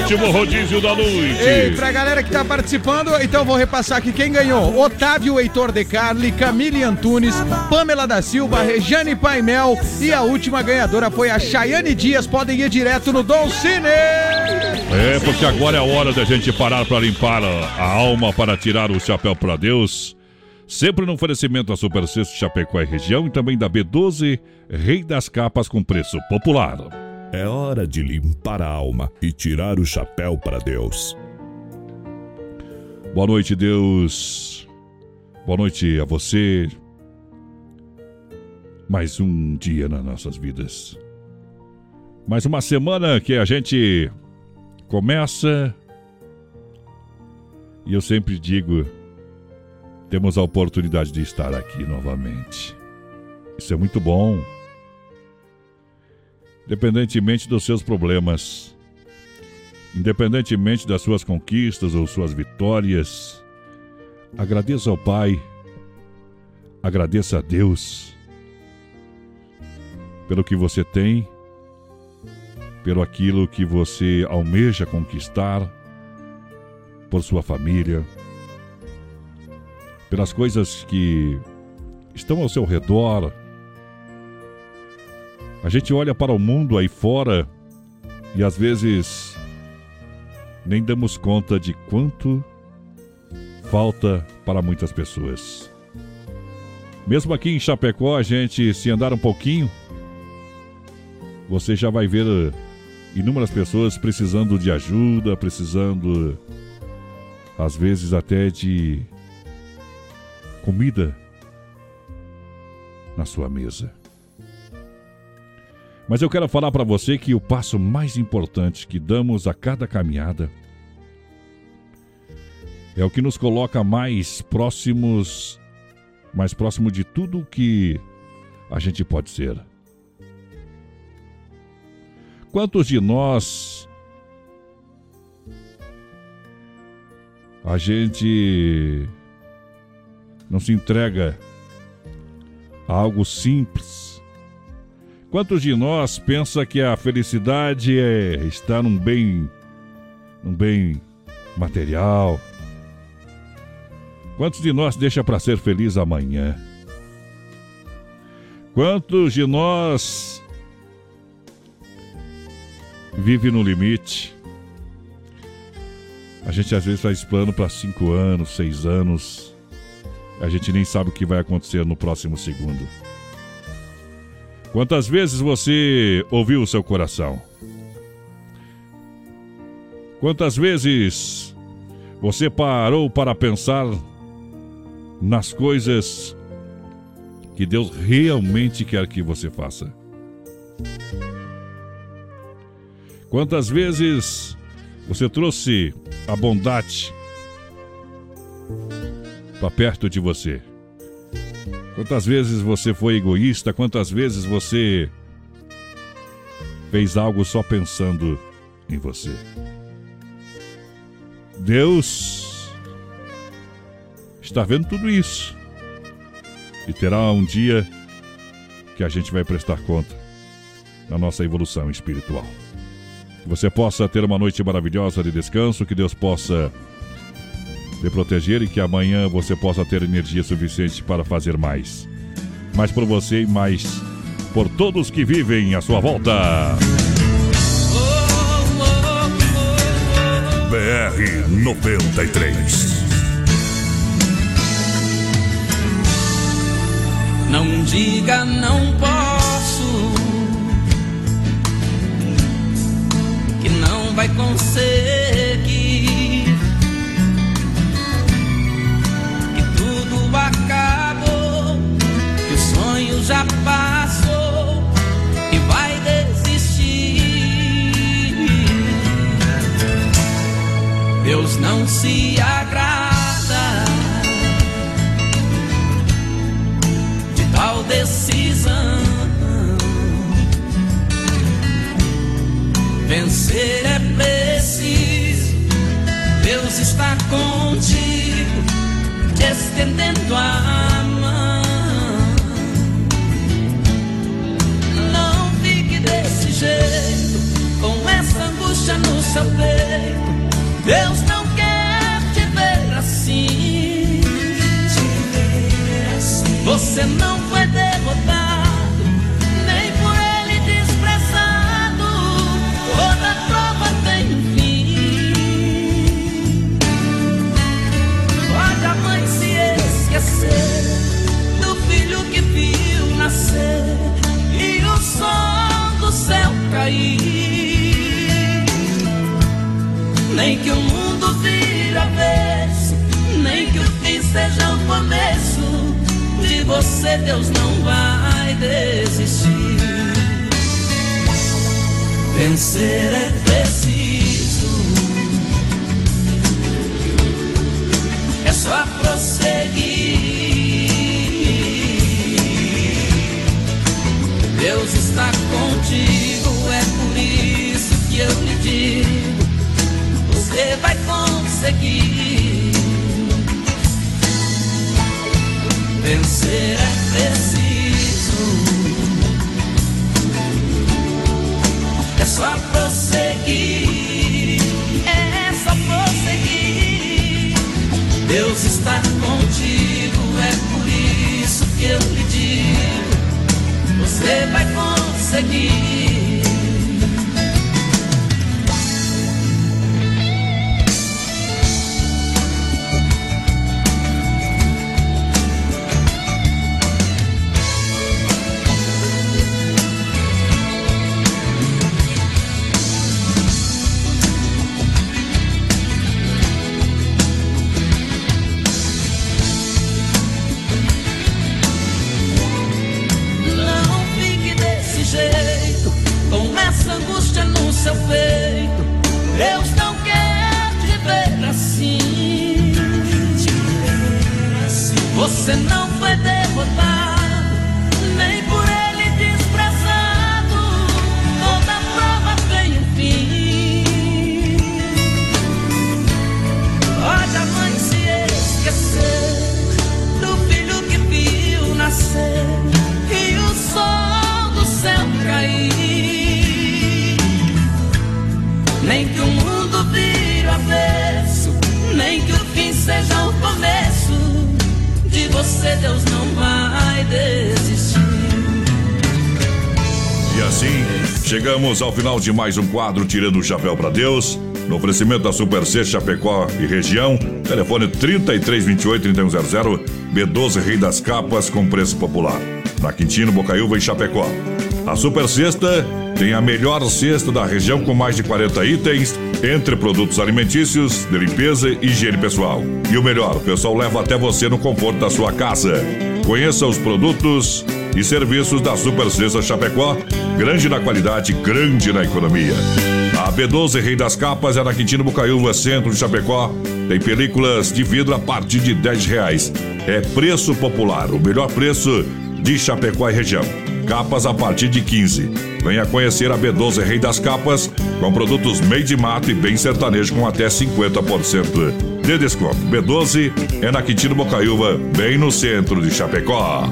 Último rodízio da noite. Ei, pra galera que tá participando, então vou repassar aqui quem ganhou. Otávio Heitor De Carli, Camille Antunes, Pamela da Silva, Rejane Paimel e a última ganhadora foi a Chayane Dias. Podem ir direto no Dom Cine. É, porque agora é a hora da gente parar para limpar a, a alma, para tirar o chapéu para Deus. Sempre no oferecimento da Super Sexto Chapecó e região e também da B12, Rei das Capas com preço popular. É hora de limpar a alma e tirar o chapéu para Deus. Boa noite, Deus. Boa noite a você. Mais um dia nas nossas vidas. Mais uma semana que a gente começa. E eu sempre digo: temos a oportunidade de estar aqui novamente. Isso é muito bom. Independentemente dos seus problemas, independentemente das suas conquistas ou suas vitórias, agradeça ao Pai, agradeça a Deus pelo que você tem, pelo aquilo que você almeja conquistar, por sua família, pelas coisas que estão ao seu redor. A gente olha para o mundo aí fora e às vezes nem damos conta de quanto falta para muitas pessoas. Mesmo aqui em Chapecó, a gente, se andar um pouquinho, você já vai ver inúmeras pessoas precisando de ajuda, precisando, às vezes, até de comida na sua mesa. Mas eu quero falar para você que o passo mais importante que damos a cada caminhada é o que nos coloca mais próximos, mais próximo de tudo que a gente pode ser. Quantos de nós a gente não se entrega a algo simples? Quantos de nós pensa que a felicidade é estar num bem num bem material? Quantos de nós deixa para ser feliz amanhã? Quantos de nós vive no limite? A gente às vezes faz plano para cinco anos, seis anos. A gente nem sabe o que vai acontecer no próximo segundo. Quantas vezes você ouviu o seu coração? Quantas vezes você parou para pensar nas coisas que Deus realmente quer que você faça? Quantas vezes você trouxe a bondade para perto de você? Quantas vezes você foi egoísta? Quantas vezes você fez algo só pensando em você? Deus está vendo tudo isso. E terá um dia que a gente vai prestar conta na nossa evolução espiritual. Que você possa ter uma noite maravilhosa de descanso, que Deus possa te proteger e que amanhã você possa ter energia suficiente para fazer mais. Mais por você e mais por todos que vivem à sua volta. BR 93. Não diga não posso, que não vai conseguir, já passou e vai desistir. Deus não se agrada. de tal decisão. Vencer é preciso, Deus está contigo, te estendendo a no seu peito. Deus não quer te ver assim. Você não foi derrotado, nem por ele desprezado. Toda prova tem um fim. Pode a mãe se esquecer do filho que viu nascer e o som do céu cair. Nem que o mundo vira avesso, nem que o fim seja o começo de você Deus não vai desistir. Vencer é preciso, é só prosseguir. Deus está contigo, é por isso que eu lhe digo: você vai conseguir. Vencer é preciso. É só prosseguir. É só prosseguir. Deus está contigo. É por isso que eu digo: você vai conseguir. Você não chegamos ao final de mais um quadro Tirando o Chapéu para Deus. No oferecimento da Super C Chapecó e região. Telefone 3328-3100. B12 Rei das Capas com preço popular. Na Quintino, Bocaiúva e Chapecó. A Super Sexta tem a melhor cesta da região com mais de 40 itens, entre produtos alimentícios, de limpeza e higiene pessoal. E o melhor, o pessoal leva até você no conforto da sua casa. Conheça os produtos e serviços da Super Sexta Chapecó, grande na qualidade, grande na economia. A B12 Rei das Capas é na Quintino Bocaiúva, centro de Chapecó. Tem películas de vidro a partir de 10 reais. É preço popular, o melhor preço de Chapecó e região. Capas a partir de 15. Venha conhecer a B12 Rei das Capas, com produtos made mato e bem sertanejo com até 50% de desconto. B12 é na Quintino Bocaiúva, bem no centro de Chapecó.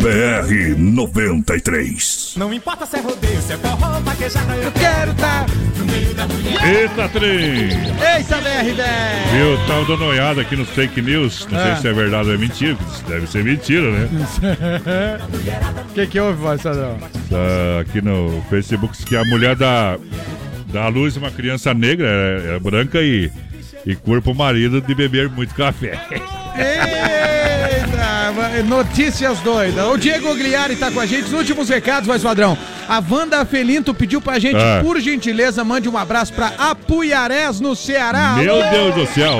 BR 93. Não importa se é rodeio, se é forró, vaquejada, eu quero tá no meio da mulher. Eita, trem! Eita, BR10! Viu, tava dando uma olhada aqui nos fake news. Não sei Ah. se é verdade ou é mentira. Deve ser mentira, né? O que, que houve, padrão? Tá aqui no Facebook que a mulher dá, dá à luz uma criança negra, é, é branca e, e curpa o marido de beber muito café. Vai- notícias doidas. O Diego Gliari tá com a gente. Os últimos recados, voz padrão. A Wanda Felinto pediu pra gente, Ah. por gentileza, mande um abraço pra Apuiarés, no Ceará. Meu Alô! Deus do céu!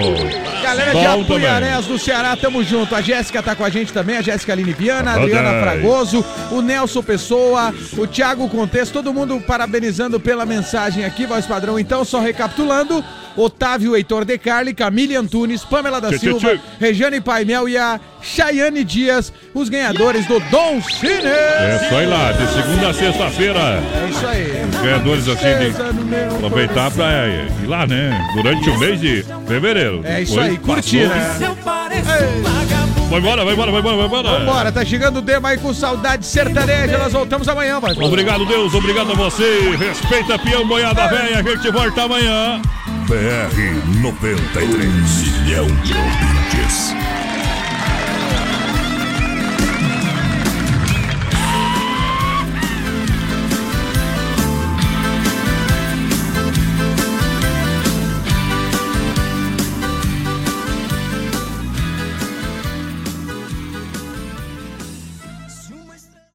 Galera de Apuiarés do Ceará, tamo junto. A Jéssica tá com a gente também, a Jéssica Aline Viana, a. Adriana Fragoso, o Nelson Pessoa, o Thiago Contexto, todo mundo parabenizando pela mensagem aqui, voz padrão. Então, só recapitulando: Otávio Heitor De Carli, Camille Antunes, Pamela da Tchê, tchê, Silva, tchê. Regiane Paimel e a Chayane Dias, os ganhadores do Dom Cine. É só ir lá, de segunda a sexta-feira. É isso aí. Os ganhadores assim de aproveitar pra ir lá, né? Durante o mês de fevereiro. É isso aí, curtir, né? Um. Vai embora, vai embora, vai embora, vai embora. Vambora, tá chegando o Dema aí com saudade sertaneja. Nós voltamos amanhã, padrão. Obrigado, Deus. Obrigado a você. Respeita, peão, boiada velha. A gente volta amanhã. BR 93. Milhão de ouvintes.